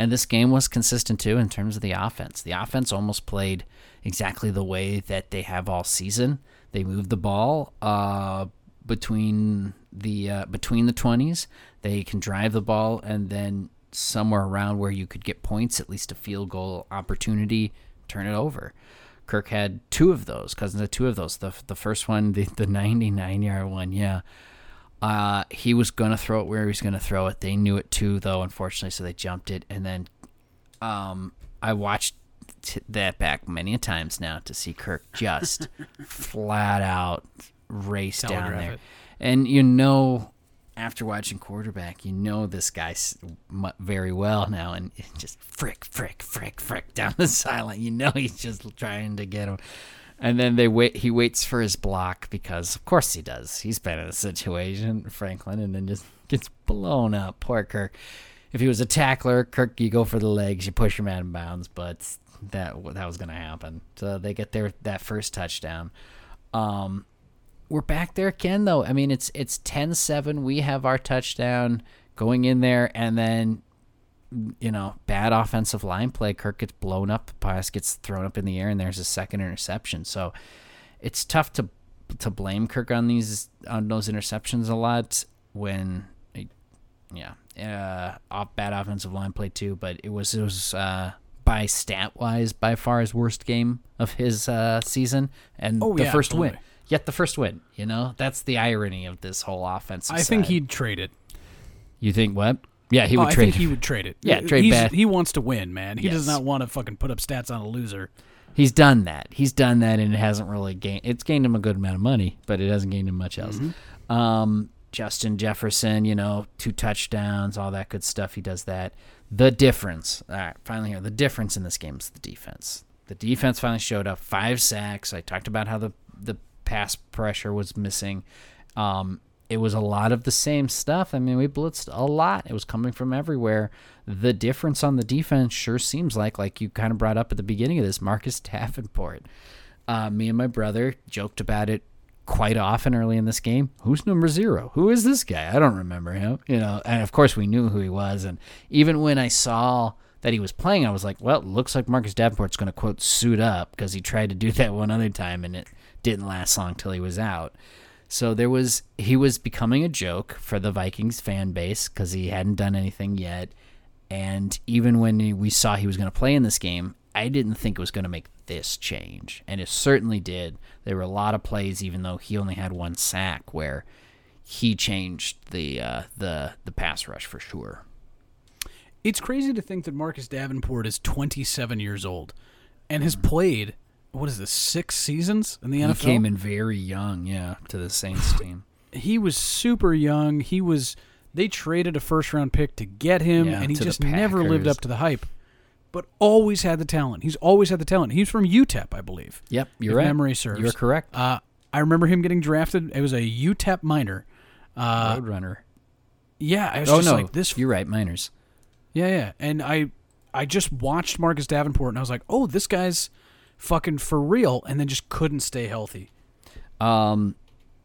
A: and this game was consistent too in terms of the offense. The offense almost played exactly the way that they have all season. They moved the ball uh between the uh, between the 20s they can drive the ball and then somewhere around where you could get points at least a field goal opportunity turn it over. Kirk had two of those cousins had two of those. The, the first one the, the 99 yard one yeah uh, he was going to throw it where he was going to throw it they knew it too though unfortunately so they jumped it and then um, I watched t- that back many a times now to see Kirk just flat out race down there,
B: it.
A: and you know, after watching quarterback, you know this guy very well now, and just frick, frick, frick, frick down the sideline. You know he's just trying to get him. And then they wait. He waits for his block because, of course, he does. He's been in a situation, Franklin, and then just gets blown up. Poor Kirk. If he was a tackler, Kirk, you go for the legs, you push him out of bounds, but that that was going to happen. So they get their that first touchdown. Um, we're back there again, though. I mean, it's it's 10-7. We have our touchdown going in there, and then you know, bad offensive line play. Kirk gets blown up, the pass gets thrown up in the air, and there's a second interception. So it's tough to to blame Kirk on these on those interceptions a lot when, yeah, uh, off bad offensive line play too. But it was it was uh, by stat wise by far his worst game of his uh, season, and
B: Oh,
A: the
B: yeah,
A: first win. Yet the first win, you know, that's the irony of this whole offense.
B: I think he'd trade it.
A: You think what? Yeah, he
B: Oh,
A: would
B: I
A: trade.
B: think he would trade it.
A: Yeah, trade
B: He's-
A: bad.
B: He wants to win, man. He does not want to fucking put up stats on a loser.
A: He's done that. He's done that, and it hasn't really gained. It's gained him a good amount of money, but it hasn't gained him much else. Um, Justin Jefferson, you know, two touchdowns, all that good stuff. He does that. The difference, all right, finally here, the difference in this game is the defense. The defense finally showed up. Five sacks. I talked about how the the pass pressure was missing. Um, it was a lot of the same stuff. I mean, we blitzed a lot. It was coming from everywhere. The difference on the defense sure seems like, like you kind of brought up at the beginning of this, Marcus Davenport. Uh, me and my brother joked about it quite often early in this game. Who's number zero? Who is this guy? I don't remember him. You know, and of course we knew who he was. And even when I saw that he was playing, I was like, well, looks like Marcus Davenport's going to quote suit up because he tried to do that one other time and it didn't last long till he was out. So there was he was becoming a joke for the Vikings fan base because he hadn't done anything yet. And even when we saw he was going to play in this game, I didn't think it was going to make this change, and it certainly did. There were a lot of plays, even though he only had one sack, where he changed the uh, the the pass rush for sure.
B: It's crazy to think that Marcus Davenport is 27 years old and has played what is this six seasons in the
A: He
B: NFL.
A: came in very young, yeah, to the Saints team.
B: he was super young. He was they traded a first round pick to get him,
A: Yeah,
B: and he just never lived up to the hype. But always had the talent. He's always had the talent. He's from UTEP, I believe.
A: Yep, you're
B: if
A: right.
B: Memory serves.
A: You're correct.
B: Uh, I remember him getting drafted. It was a UTEP minor. Uh,
A: Roadrunner.
B: yeah, I was
A: Oh
B: just
A: no,
B: like this.
A: You're right, Miners.
B: Yeah, yeah. And I I just watched Marcus Davenport and I was like, "Oh, this guy's fucking for real." And then just couldn't stay healthy.
A: Um,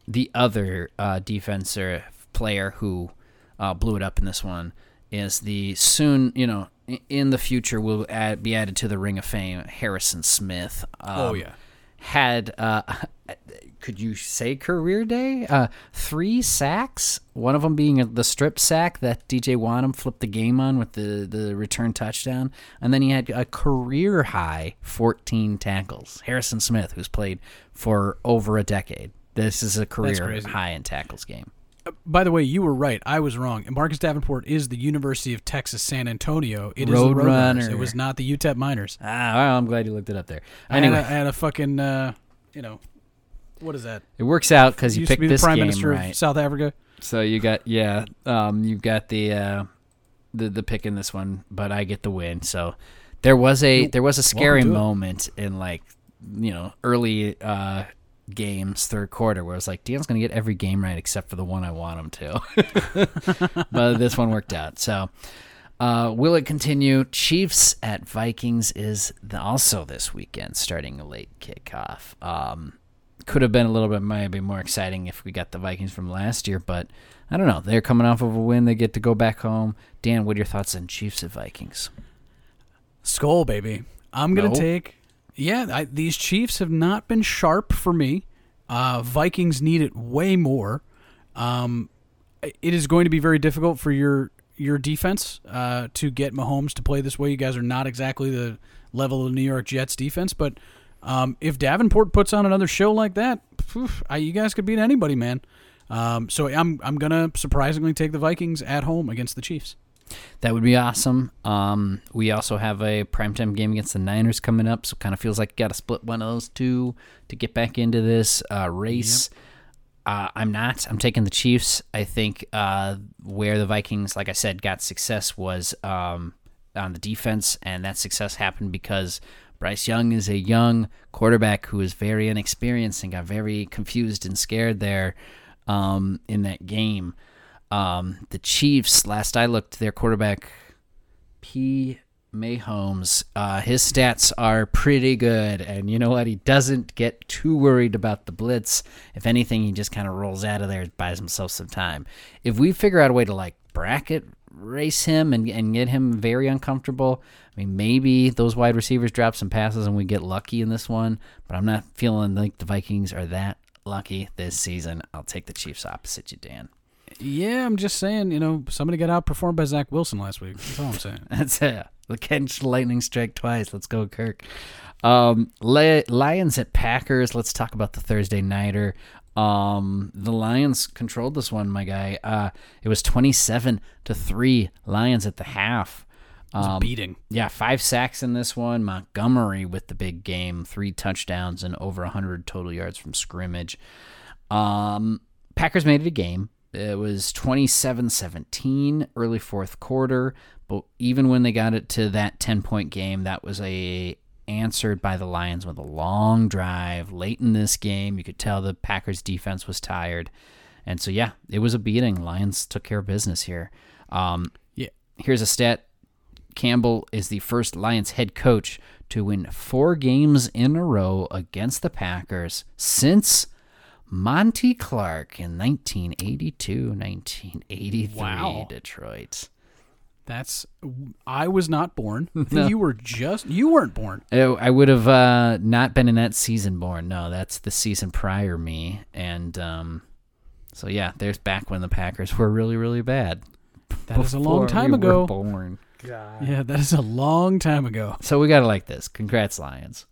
A: the other uh, defensive player who uh, blew it up in this one is the soon, you know, in the future will add, be added to the Ring of Fame, Harrison Smith. Um,
B: Oh, yeah.
A: had uh, could you say career day? Uh, three sacks. One of them being the strip sack that DJ Wonnum flipped the game on with the the return touchdown, and then he had a career high 14 tackles. Harrison Smith, who's played for over a decade. This is a career high in tackles game.
B: By the way, you were right. I was wrong. And Marcus Davenport is the University of Texas San Antonio. It is the. Roadrunners. It was not the UTEP Miners.
A: Ah, well, I'm glad you looked it up there.
B: I
A: Anyway,
B: had a, I had a fucking uh, you know, what is that?
A: it works out because you picked
B: be
A: this
B: prime
A: game
B: minister
A: right.
B: of South Africa.
A: So you got yeah, um, you got the uh, the the pick in this one, but I get the win. So there was a there was a scary
B: to it.
A: moment in like you know early uh, games, third quarter, where I was like, Dan's gonna get every game right except for the one I want him to. but this one worked out. So. Uh, will it continue? Chiefs at Vikings is the, also this weekend, starting a late kickoff. Um, could have been a little bit maybe more exciting if we got the Vikings from last year, but I don't know. They're coming off of a win. They get to go back home. Dan, what are your thoughts on Chiefs at Vikings?
B: Skull, baby. I'm gonna
A: No?
B: take. Yeah, I, these Chiefs have not been sharp for me. Uh, Vikings need it way more. Um, it is going to be very difficult for your your defense uh, to get Mahomes to play this way. You guys are not exactly the level of New York Jets defense, but um, if Davenport puts on another show like that, phew, I, you guys could beat anybody, man. Um, so I'm I'm gonna surprisingly take the Vikings at home against the Chiefs.
A: That would be awesome. Um, we also have a primetime game against the Niners coming up, so kind of feels like you got to split one of those two to get back into this uh, race. Uh, I'm not. I'm taking the Chiefs. I think uh, where the Vikings, like I said, got success was um, on the defense, and that success happened because Bryce Young is a young quarterback who is very inexperienced and got very confused and scared there um, in that game. Um, the Chiefs, last I looked, their quarterback P. Mahomes, uh, his stats are pretty good, and you know what? He doesn't get too worried about the blitz. If anything, he just kind of rolls out of there, buys himself some time. If we figure out a way to like bracket race him and and get him very uncomfortable, I mean, maybe those wide receivers drop some passes and we get lucky in this one. But I'm not feeling like the Vikings are that lucky this season. I'll take the Chiefs opposite you, Dan.
B: Yeah, I'm just saying, you know, somebody got outperformed by Zach Wilson last week. That's all I'm saying.
A: That's it. The catch lightning strike twice. Let's go, Kirk. Um, Lions at Packers. Let's talk about the Thursday nighter. Um, the Lions controlled this one, my guy. Uh, it was twenty-seven to three. Lions at the half. Um,
B: beating.
A: yeah, five sacks in this one. Montgomery with the big game, three touchdowns and over 100 total yards from scrimmage. Um, Packers made it a game. It was 27 17 early fourth quarter, but even when they got it to that 10 point game, that was a answered by the Lions with a long drive late in this game. You could tell the Packers defense was tired. And so, yeah, it was a beating. Lions took care of business here. Um,
B: Yeah.
A: here's a stat Campbell is the first Lions head coach to win four games in a row against the Packers since Monty Clark in 1982 1983
B: Wow.
A: Detroit.
B: That's I was not born.
A: No.
B: you were just you weren't born.
A: Oh, I would have uh, not been in that season born. No, that's the season prior me. And um, so, yeah, there's back when the Packers were really, really bad.
B: That is a long time
A: we were
B: ago.
A: born.
B: Yeah, that is a long time ago.
A: So we got to like this. Congrats, Lions.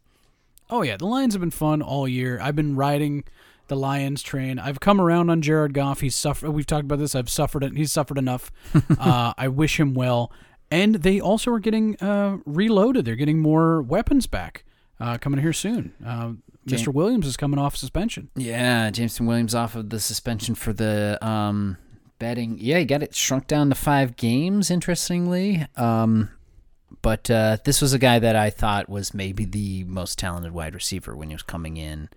B: Oh yeah, the Lions have been fun all year. I've been riding the Lions train. I've come around on Jared Goff. He's suffered. We've talked about this. I've suffered. He's suffered enough. uh, I wish him well. And they also are getting uh, reloaded. They're getting more weapons back uh, coming here soon. Uh, Mr. Williams is coming off suspension.
A: Yeah, Jameson Williams off of the suspension for the um, betting. Yeah, he got it shrunk down to five games, interestingly. Um, but uh, this was a guy that I thought was maybe the most talented wide receiver when he was coming in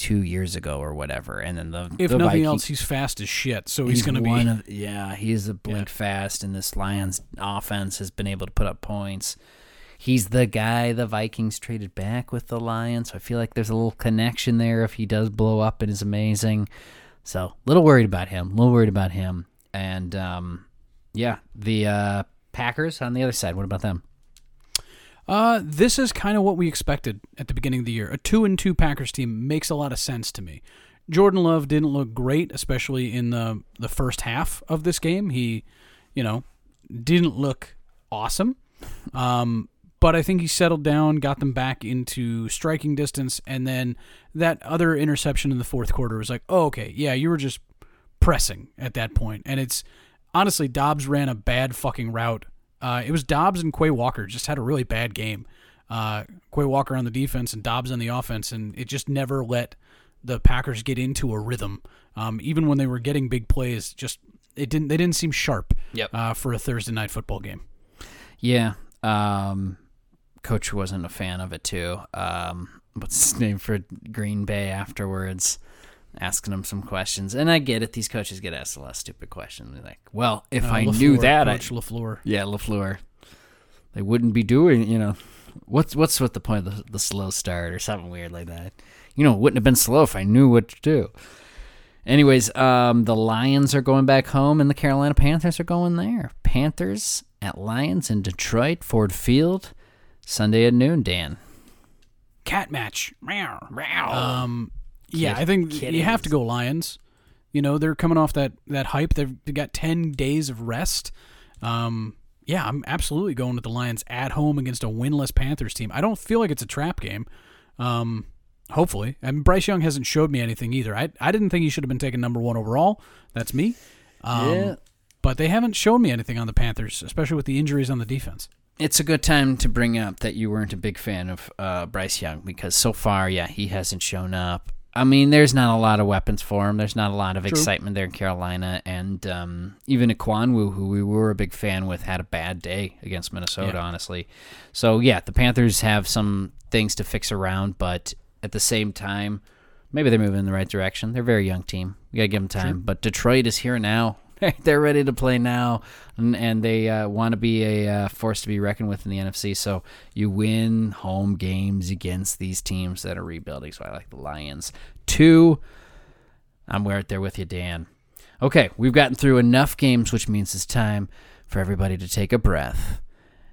A: two years ago or whatever. And then the
B: If
A: the
B: nothing
A: Vikings-
B: else, he's fast as shit. So he's, going to be.
A: Of, yeah, he's a blink fast, and this Lions offense has been able to put up points. He's the guy the Vikings traded back with the Lions, so I feel like there's a little connection there if he does blow up and is amazing. So a little worried about him, a little worried about him, and um, yeah, the uh, Packers on the other side. What about them?
B: Uh, this is kind of what we expected at the beginning of the year. A two and two Packers team makes a lot of sense to me. Jordan Love didn't look great, especially in the the first half of this game. He, you know, didn't look awesome. Um, but I think he settled down, got them back into striking distance, and then that other interception in the fourth quarter was like, oh, okay, yeah, you were just pressing at that point. And it's honestly, Doubs ran a bad fucking route. Uh, it was Doubs and Quay Walker just had a really bad game. Uh, Quay Walker on the defense and Doubs on the offense, and it just never let the Packers get into a rhythm. Um, even when they were getting big plays, just it didn't. They didn't seem sharp.
A: Yep.
B: Uh, for a Thursday night football game.
A: Yeah, um, coach wasn't a fan of it too. Um, what's his name for Green Bay afterwards? Asking them some questions, and I get it. These coaches get asked a lot of stupid questions. They're like, "Well, if
B: Uh,
A: I
B: LaFleur,
A: knew that, I,
B: Coach Lafleur.
A: yeah, Lafleur, they wouldn't be doing. You know, what's what's what the point of the, the slow start or something weird like that? You know, it wouldn't have been slow if I knew what to do. Anyways, um, the Lions are going back home, and the Carolina Panthers are going there. Panthers at Lions in Detroit, Ford Field, Sunday at noon. Dan.
B: cat match. Meow. Um, yeah, I think you have to go Lions. You know, they're coming off that that hype. They've they got ten days of rest. Um, yeah, I'm absolutely going with the Lions at home against a winless Panthers team. I don't feel like it's a trap game. Um, hopefully, and Bryce Young hasn't showed me anything either. I I didn't think he should have been taken number one overall. That's me. Um,
A: Yeah.
B: But they haven't shown me anything on the Panthers, especially with the injuries on the defense.
A: It's a good time to bring up that you weren't a big fan of uh, Bryce Young because so far, yeah, he hasn't shown up. I mean, there's not a lot of weapons for him. There's not a lot of excitement there in Carolina, and um, even Ekwonu, who we were a big fan with, had a bad day against Minnesota.
B: Yeah.
A: Honestly, so yeah, the Panthers have some things to fix around, but at the same time, maybe they're moving in the right direction. They're a very young team. We gotta give them time. But Detroit is here now. they're ready to play now, and, and they uh, want to be a uh, force to be reckoned with in the NFC. So you win home games against these teams that are rebuilding. So I like the Lions. Two, I'm right there with you, Dan. Okay, we've gotten through enough games, which means it's time for everybody to take a breath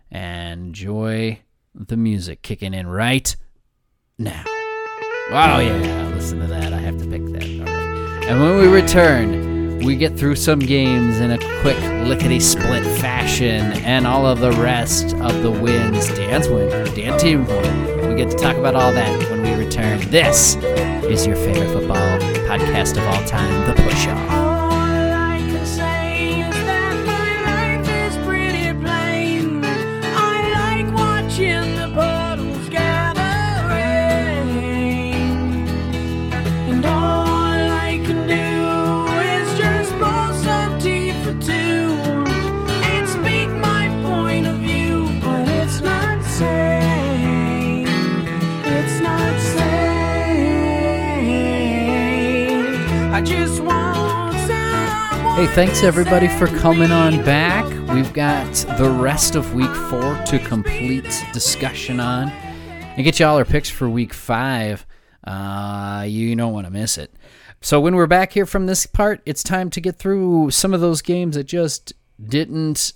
A: and enjoy the music kicking in right now. Wow, yeah, listen to that. I have to pick that. All right. And when we return, we get through some games in a quick lickety split fashion and all of the rest of the wins. Dan's win, Dan team win. We get to talk about all that when we return. This is your favorite football podcast of all time, The Push Off. Hey, thanks everybody for coming on back. We've got the rest of week four to complete discussion on and get you all our picks for week five. Uh, you don't want to miss it. So when we're back here from this part, it's time to get through some of those games that just didn't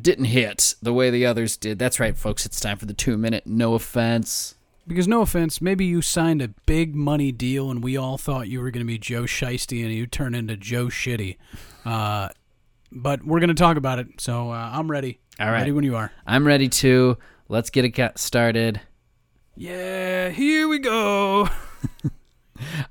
A: didn't hit the way the others did. That's right, folks. It's time for the two minute no offense.
B: Because no offense, maybe you signed a big money deal and we all thought you were going to be Joe Shiesty and you turn into Joe Shitty. Uh, but we're going to talk about it, so uh, I'm ready.
A: All right.
B: Ready when you are.
A: I'm ready too. Let's get it started.
B: Yeah, here we go.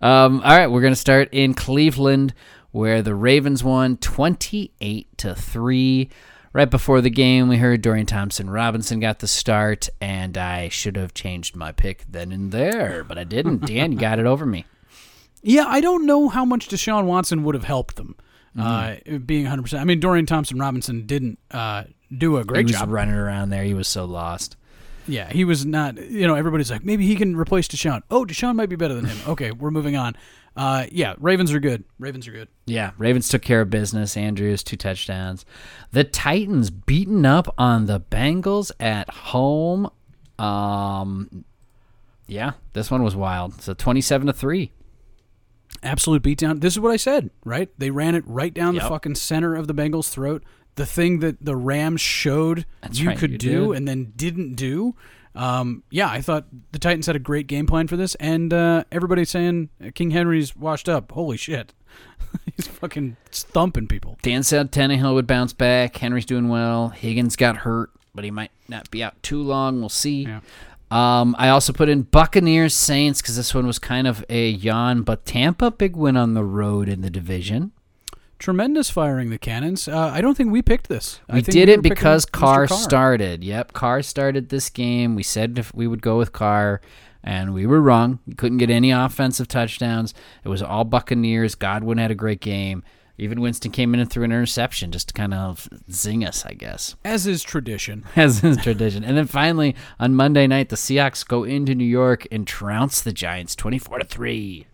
A: Um, all right, we're gonna start in Cleveland, where the Ravens won twenty-eight to three. Right before the game, we heard Dorian Thompson Robinson got the start, and I should have changed my pick then and there, but I didn't. Dan, got it over me.
B: Yeah, I don't know how much Deshaun Watson would have helped them.
A: Mm-hmm.
B: Uh, being 100%. I mean, Dorian Thompson Robinson didn't uh, do a great job.
A: running around there. He was so lost.
B: Yeah, he was not. You know, everybody's like, maybe he can replace Deshaun. Oh, Deshaun might be better than him. Okay, we're moving on. Uh, yeah, Ravens are good. Ravens are good.
A: Yeah, Ravens took care of business. Andrews two touchdowns. The Titans beaten up on the Bengals at home. Um, yeah, this one was wild. So twenty-seven to three.
B: Absolute beatdown. This is what I said, right? They ran it right down
A: Yep.
B: the fucking center of the Bengals' throat. The thing that the Rams showed
A: That's
B: you
A: right,
B: could
A: you
B: do
A: did.
B: and then didn't do. Um, yeah, I thought the Titans had a great game plan for this, and uh, everybody's saying King Henry's washed up. Holy shit, he's fucking thumping people.
A: Dan said Tannehill would bounce back. Henry's doing well. Higgins got hurt, but he might not be out too long. We'll see.
B: Yeah.
A: Um, I also put in Buccaneers Saints because this one was kind of a yawn, but Tampa big win on the road in the division.
B: Tremendous firing the cannons. Uh, I don't think we picked this. I
A: We did
B: were
A: it because
B: Mr.
A: Carr, started. Yep, Carr started this game. We said if we would go with Carr, and we were wrong. We couldn't get any offensive touchdowns. It was all Buccaneers. Godwin had a great game. Even Winston came in and threw an interception just to kind of zing us, I guess,
B: As is tradition.
A: as is tradition. And then finally on Monday night, the Seahawks go into New York and trounce the Giants, twenty-four to three.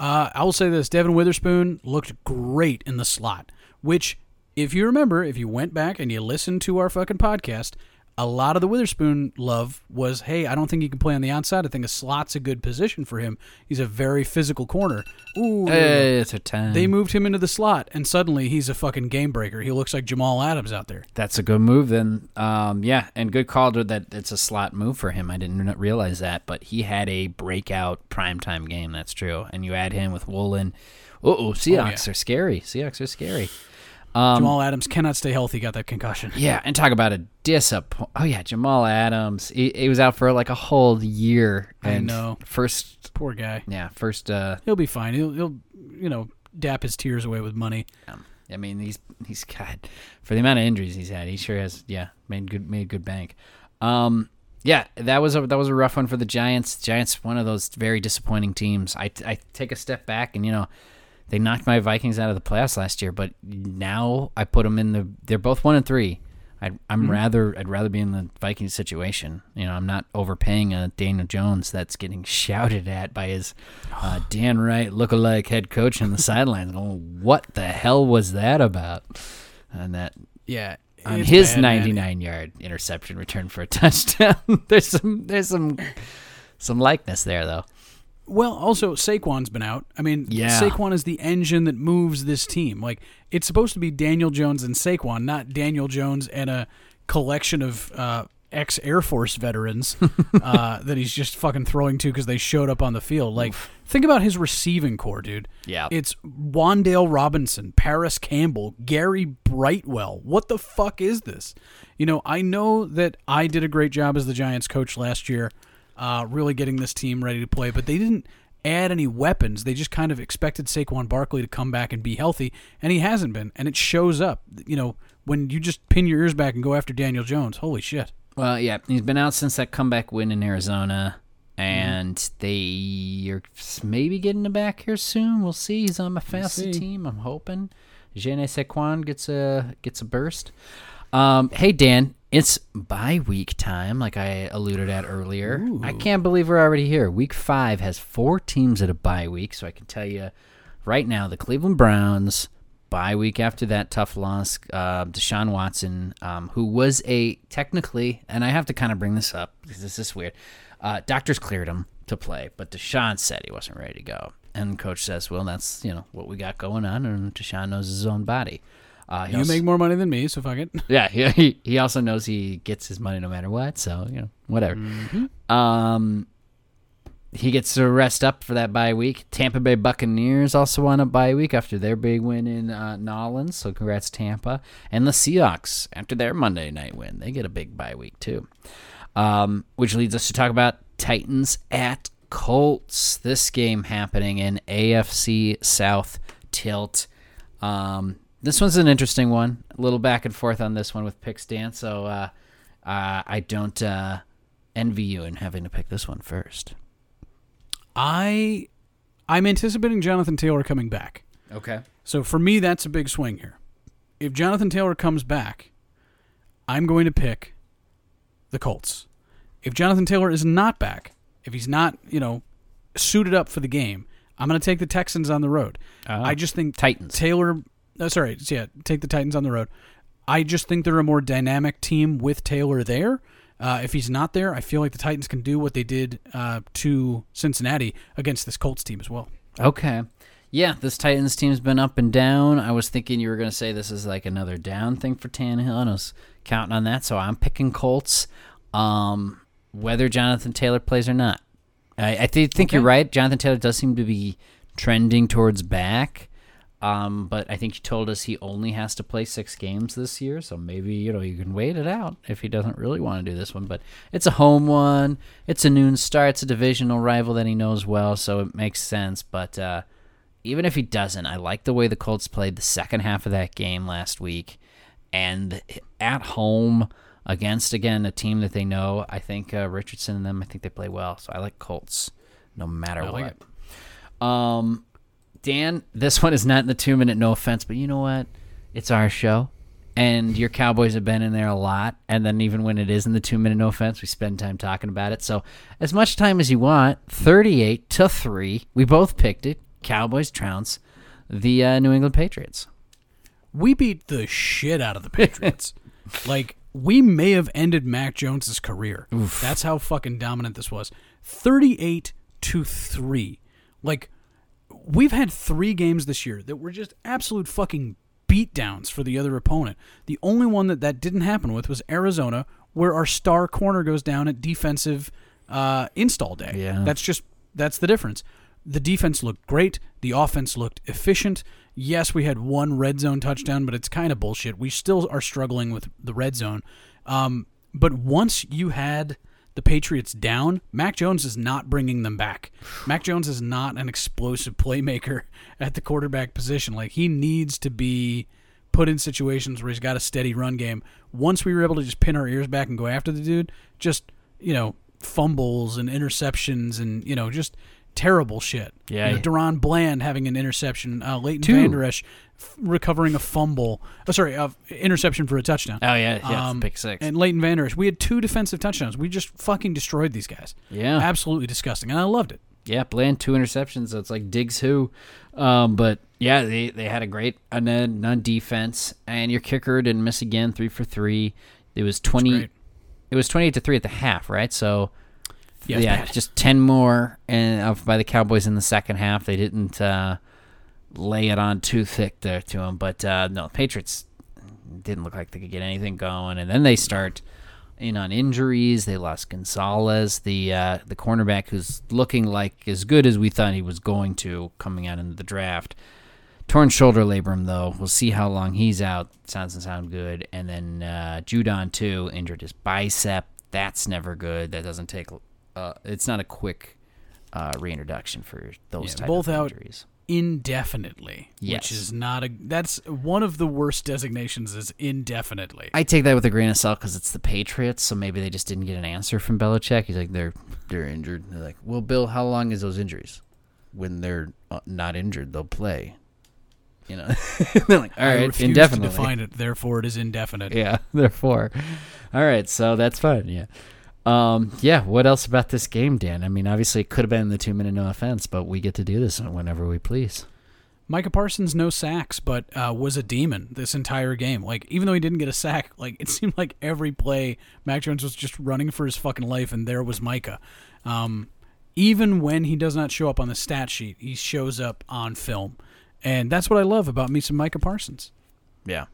B: Uh, I will say this: Devin Witherspoon looked great in the slot. Which, if you remember, if you went back and you listened to our fucking podcast, a lot of the Witherspoon love was, "Hey, I don't think he can play on the outside. I think a slot's a good position for him. He's a very physical corner." Ooh,
A: Hey, it's a ten.
B: they moved him into the slot, and suddenly he's a fucking game breaker. He looks like Jamal Adams out there.
A: That's a good move then. Um, yeah, and good call to that it's a slot move for him. I didn't realize that, but he had a breakout primetime game. That's true. And you add him with Woolen. Uh-oh, Seahawks are scary. Seahawks are scary. Um,
B: Jamal Adams cannot stay healthy. Got that concussion.
A: Yeah, and talk about a disappoint. Oh yeah, Jamal Adams. He, he was out for like a whole year.
B: I know.
A: First,
B: Poor guy.
A: yeah, first. Uh,
B: He'll be fine. He'll, he'll, you know, dap his tears away with money.
A: Um, I mean, he's he's got for the amount of injuries he's had, he sure has. Yeah, made good made good bank. Um, yeah, that was a that was a rough one for the Giants. Giants, one of those very disappointing teams. I I take a step back and you know. They knocked my Vikings out of the playoffs last year, but now I put them in the. They're both one and three. I'd, I'm rather I'd rather be in the Vikings situation. You know, I'm not overpaying a Daniel Jones that's getting shouted at by his uh, Dan Wright lookalike head coach on the sidelines. Going, what the hell was that about? And that
B: Yeah.
A: on his
B: bad, man.
A: 99 yard interception return for a touchdown. there's some there's some some likeness there though.
B: Well, also Saquon's been out. I mean,
A: Yeah.
B: Saquon is the engine that moves this team. Like it's supposed to be Daniel Jones and Saquon, not Daniel Jones and a collection of uh, ex Air Force veterans uh, that he's just fucking throwing to because they showed up on the field. Like, think about his receiving core, dude.
A: Yeah.
B: it's Wan'Dale Robinson, Parris Campbell, Gary Brightwell. What the fuck is this? You know, I know that I did a great job as the Giants coach last year uh, really getting this team ready to play. But they didn't add any weapons. They just kind of expected Saquon Barkley to come back and be healthy, and he hasn't been. And it shows up. You know, when you just pin your ears back and go after Daniel Jones, holy shit.
A: Well, yeah, he's been out since that comeback win in Arizona, and they are maybe getting him back here soon. We'll see. He's on my fantasy
B: see.
A: team. I'm hoping. Jene Saquon gets a gets a burst. Um, hey Dan, it's bye week time, like I alluded at earlier. I can't believe we're already here. Week five has four teams at a bye week, so I can tell you right now the Cleveland Browns bye week after that tough loss. Uh, Deshaun Watson, um, who was a technically, and I have to kind of bring this up because this is weird. Uh, doctors cleared him to play, but Deshaun said he wasn't ready to go. And coach says, "Well, that's you know what we got going on, and Deshaun knows his own body." Uh,
B: You
A: also-
B: make more money than me, so fuck it.
A: yeah, he, he he also knows he gets his money no matter what, so you know whatever. Um, he gets to rest up for that bye week. Tampa Bay Buccaneers also on a bye week after their big win in uh, Nolans, so congrats Tampa. And the Seahawks after their Monday night win, they get a big bye week too. Um, which leads us to talk about Titans at Colts. This game happening in AFC South tilt. Um, this one's an interesting one. A little back and forth on this one with picks, Dan. So uh, uh, I don't uh, envy you in having to pick this one first.
B: I I'm anticipating Jonathan Taylor coming back.
A: Okay.
B: So for me, that's a big swing here. If Jonathan Taylor comes back, I'm going to pick the Colts. If Jonathan Taylor is not back, if he's not, you know, suited up for the game, I'm going to take the Texans on the road.
A: Oh.
B: I just think
A: Titans.
B: Taylor. Oh, sorry, yeah, take the Titans on the road. I just think they're a more dynamic team with Taylor there. Uh, if he's not there, I feel like the Titans can do what they did uh, to Cincinnati against this Colts team as well.
A: Okay. Yeah, this Titans team's been up and down. I was thinking you were going to say this is like another down thing for Tannehill, and I was counting on that. So I'm picking Colts, um, whether Jonathan Taylor plays or not. I, I th- think you're right. Jonathan Taylor does seem to be trending towards back, um, but I think you told us he only has to play six games this year. So maybe you know you can wait it out if he doesn't really want to do this one. But it's a home one. It's a noon start. It's a divisional rival that he knows well, so it makes sense. But uh, even if he doesn't, I like the way the Colts played the second half of that game last week, and at home against again a team that they know. I think uh, Richardson and them. I think they play well, so I like Colts no matter
B: I like
A: what. Um, Dan, this one is not in the two minute. No offense, but you know what? It's our show, and your Cowboys have been in there a lot. And then even when it is in the two minute, no offense, we spend time talking about it. So as much time as you want. Thirty eight to three. We both picked it. Cowboys trounce the uh, New England Patriots.
B: we beat the shit out of the Patriots. like we may have ended Mac Jones's career. That's how fucking dominant this was. 38 to 3. Like we've had 3 games this year that were just absolute fucking beatdowns for the other opponent. The only one that that didn't happen with was Arizona where our star corner goes down at defensive uh, install day.
A: Yeah.
B: That's just that's the difference. The defense looked great. The offense looked efficient. Yes, we had one red zone touchdown, but it's kind of bullshit. We still are struggling with the red zone. Um, but once you had the Patriots down, Mac Jones is not bringing them back. Mac Jones is not an explosive playmaker at the quarterback position. Like he needs to be put in situations where he's got a steady run game. Once we were able to just pin our ears back and go after the dude, just you know fumbles and interceptions and you know just terrible shit.
A: Yeah,
B: you know,
A: yeah.
B: DaRon Bland having an interception, uh, Leighton
A: Two.
B: Vander Esch f- recovering a fumble. Oh, sorry, uh, interception for a touchdown.
A: Oh yeah, yeah,
B: Um,
A: pick six.
B: And Leighton Vander Esch. We had two defensive touchdowns. We just fucking destroyed these guys.
A: Yeah.
B: Absolutely disgusting. And I loved it.
A: Yeah, Bland two interceptions. So it's like Diggs who, um, but yeah, they, they had a great on on defense, and your kicker didn't miss again, three for three. It was twenty. It was twenty eight to three at the half, right? So
B: Yeah,
A: yeah, just ten more and uh, by the Cowboys in the second half. They didn't uh, lay it on too thick there to them, but uh, no, the Patriots didn't look like they could get anything going, and then they start in on injuries. They lost Gonzalez, the uh, the cornerback, who's looking like as good as we thought he was going to coming out into the draft. Torn shoulder labrum though. We'll see how long he's out. Sounds and sound good. And then uh, Judon too injured his bicep. That's never good. That doesn't take. Uh, it's not a quick uh, reintroduction for those
B: Yeah,
A: type
B: both
A: of
B: out.
A: injuries.
B: Indefinitely.
A: Yes.
B: Which is not a. That's one of the worst designations is indefinitely.
A: I take that with a grain of salt because it's the Patriots, so maybe they just didn't get an answer from Belichick. He's like, they're they're injured. They're like, well, Bill, how long is those injuries? When they're uh, not injured, they'll play. You know, they're like, all
B: I
A: indefinitely.
B: define it. Therefore, it is indefinite.
A: Yeah, therefore. All right, so that's fine. Yeah. Um, yeah, what else about this game, Dan? I mean, obviously it could have been the two minute no offense, but we get to do this whenever we please.
B: Micah Parsons no sacks, but uh, was a demon this entire game. Like even though he didn't get a sack, like it seemed like every play Mac Jones was just running for his fucking life, and there was Micah. Um, even when he does not show up on the stat sheet, he shows up on film, and that's what I love about me some Micah Parsons.
A: Yeah.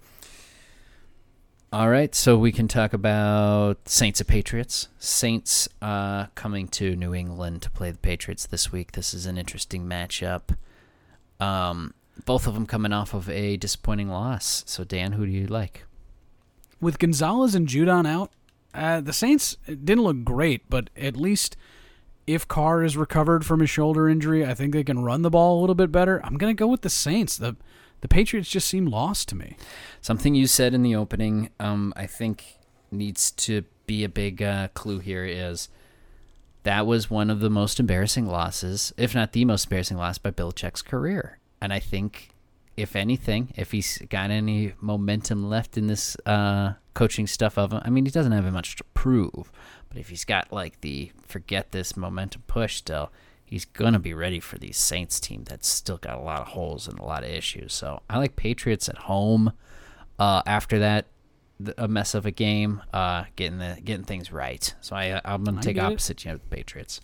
A: All right, so we can talk about Saints of Patriots. Saints uh, coming to New England to play the Patriots this week. This is an interesting matchup. Um, both of them coming off of a disappointing loss. So, Dan, who do you like?
B: With Gonzalez and Judon out, uh, the Saints didn't look great, but at least if Carr is recovered from his shoulder injury, I think they can run the ball a little bit better. I'm going to go with the Saints. The the Patriots just seem lost to me.
A: Something you said in the opening, um, I think needs to be a big uh, clue here is that was one of the most embarrassing losses, if not the most embarrassing loss by Bill Belichick's career. And I think, if anything, if he's got any momentum left in this uh, coaching stuff of him, I mean, he doesn't have much to prove, but if he's got like the forget this momentum push still, he's gonna be ready for these Saints team that's still got a lot of holes and a lot of issues. So I like Patriots at home. Uh, after that, a mess of a game, uh, getting the getting things right. So I I'm gonna
B: I
A: take opposite you know, the Patriots.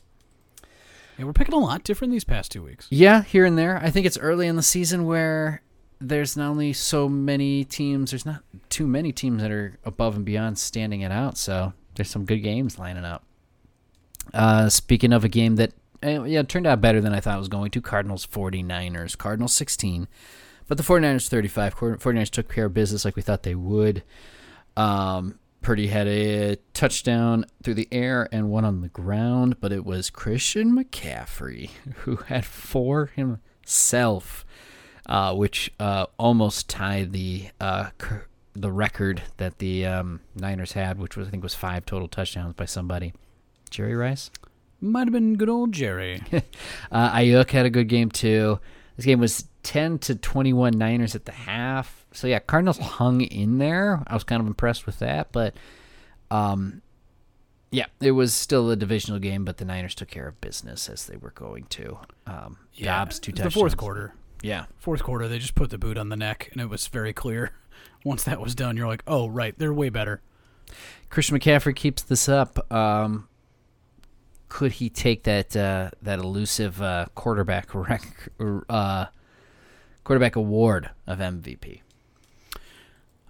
B: Yeah, we're picking a lot different these past two weeks.
A: Yeah, here and there. I think it's early in the season where there's not only so many teams, there's not too many teams that are above and beyond standing it out. So there's some good games lining up. Uh, speaking of a game that uh, yeah turned out better than I thought it was going to, Cardinals 49ers. Cardinals 16, but the 49ers 35. 49ers took care of business like we thought they would. Um, Purdy had a touchdown through the air and one on the ground, but it was Christian McCaffrey who had four himself, uh, which uh, almost tied the uh, the record that the um, Niners had, which was I think was five total touchdowns by somebody. Jerry Rice.
B: Might have been good old Jerry.
A: Uh, Aiyuk had a good game too. This game was 10 to 21 Niners at the half. So yeah, Cardinals hung in there. I was kind of impressed with that, but um yeah, it was still a divisional game, but the Niners took care of business as they were going to. Um Dobbs two touchdowns.
B: the fourth quarter.
A: Yeah.
B: Fourth quarter, they just put the boot on the neck, and it was very clear. Once that was done, you're like, oh right, they're way better.
A: Christian McCaffrey keeps this up. Um could he take that uh, that elusive uh, quarterback rec- uh, quarterback award of MVP?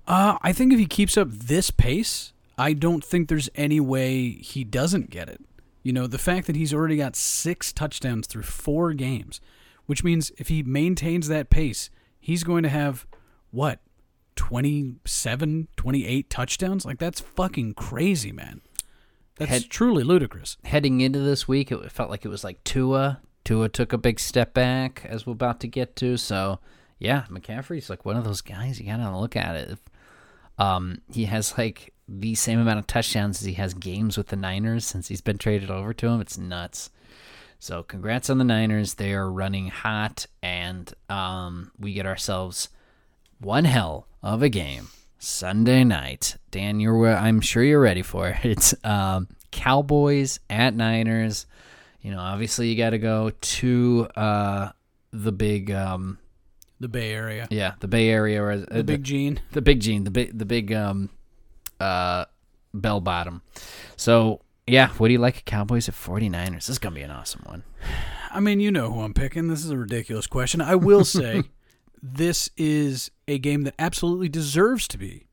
B: Uh, I think if he keeps up this pace, I don't think there's any way he doesn't get it. You know, the fact that he's already got six touchdowns through four games, which means if he maintains that pace, he's going to have, what, 27, 28 touchdowns? Like, that's fucking crazy, man. That's
A: Had-
B: truly ludicrous.
A: heading into this week, it felt like it was like Tua. Tua took a big step back, as we're about to get to. So, yeah, McCaffrey's like one of those guys. You gotta look at it. Um, he has like the same amount of touchdowns as he has games with the Niners since he's been traded over to him. It's nuts. So, congrats on the Niners. They are running hot, and um, we get ourselves one hell of a game Sunday night. Dan, you're I'm sure you're ready for it. It's um, Cowboys at Niners. You know, obviously you got to go to uh, the big, um,
B: The Bay Area.
A: yeah, the Bay Area or uh,
B: The Big Gene.
A: the big Gene, the big, the big um, uh, bell bottom. So yeah, what do you like? Cowboys at 49ers. This is gonna be an awesome one.
B: I mean, you know who I'm picking. This is a ridiculous question. I will say this is a game that absolutely deserves to be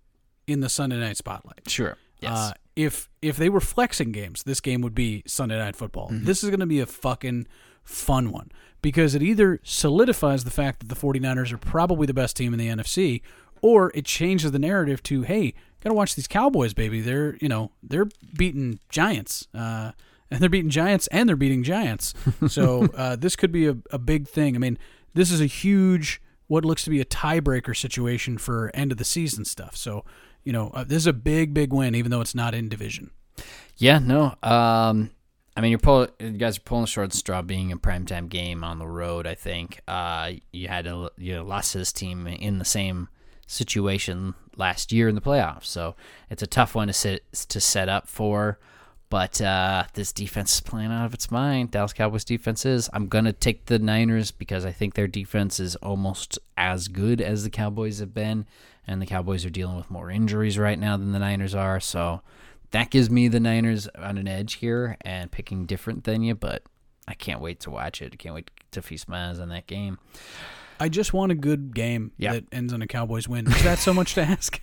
B: in the Sunday night spotlight.
A: Sure. Yes.
B: Uh, if if they were flexing games, this game would be Sunday night football.
A: Mm-hmm.
B: This is going to be a fucking fun one because it either solidifies the fact that the 49ers are probably the best team in the NFC or it changes the narrative to hey, got to watch these Cowboys baby. They're, you know, they're beating giants. Uh and they're beating giants and they're beating giants. So uh, this could be a, a big thing. I mean, this is a huge, what looks to be a tiebreaker situation for end of the season stuff. So, you know, uh, this is a big, big win, even though it's not in division.
A: Yeah, no. Um, I mean, you're pull, you guys are pulling short straw being a primetime game on the road. I think uh, you had to, you know, lost this team in the same situation last year in the playoffs, so it's a tough one to sit to set up for. But uh, this defense is playing out of its mind. Dallas Cowboys defense is. I'm gonna take the Niners because I think their defense is almost as good as the Cowboys have been, and the Cowboys are dealing with more injuries right now than the Niners are. So that gives me the Niners on an edge here and picking different than you, but I can't wait to watch it. I can't wait to feast my eyes on that game.
B: I just want a good game
A: Yeah.
B: that ends on a Cowboys win. Is that so much to ask?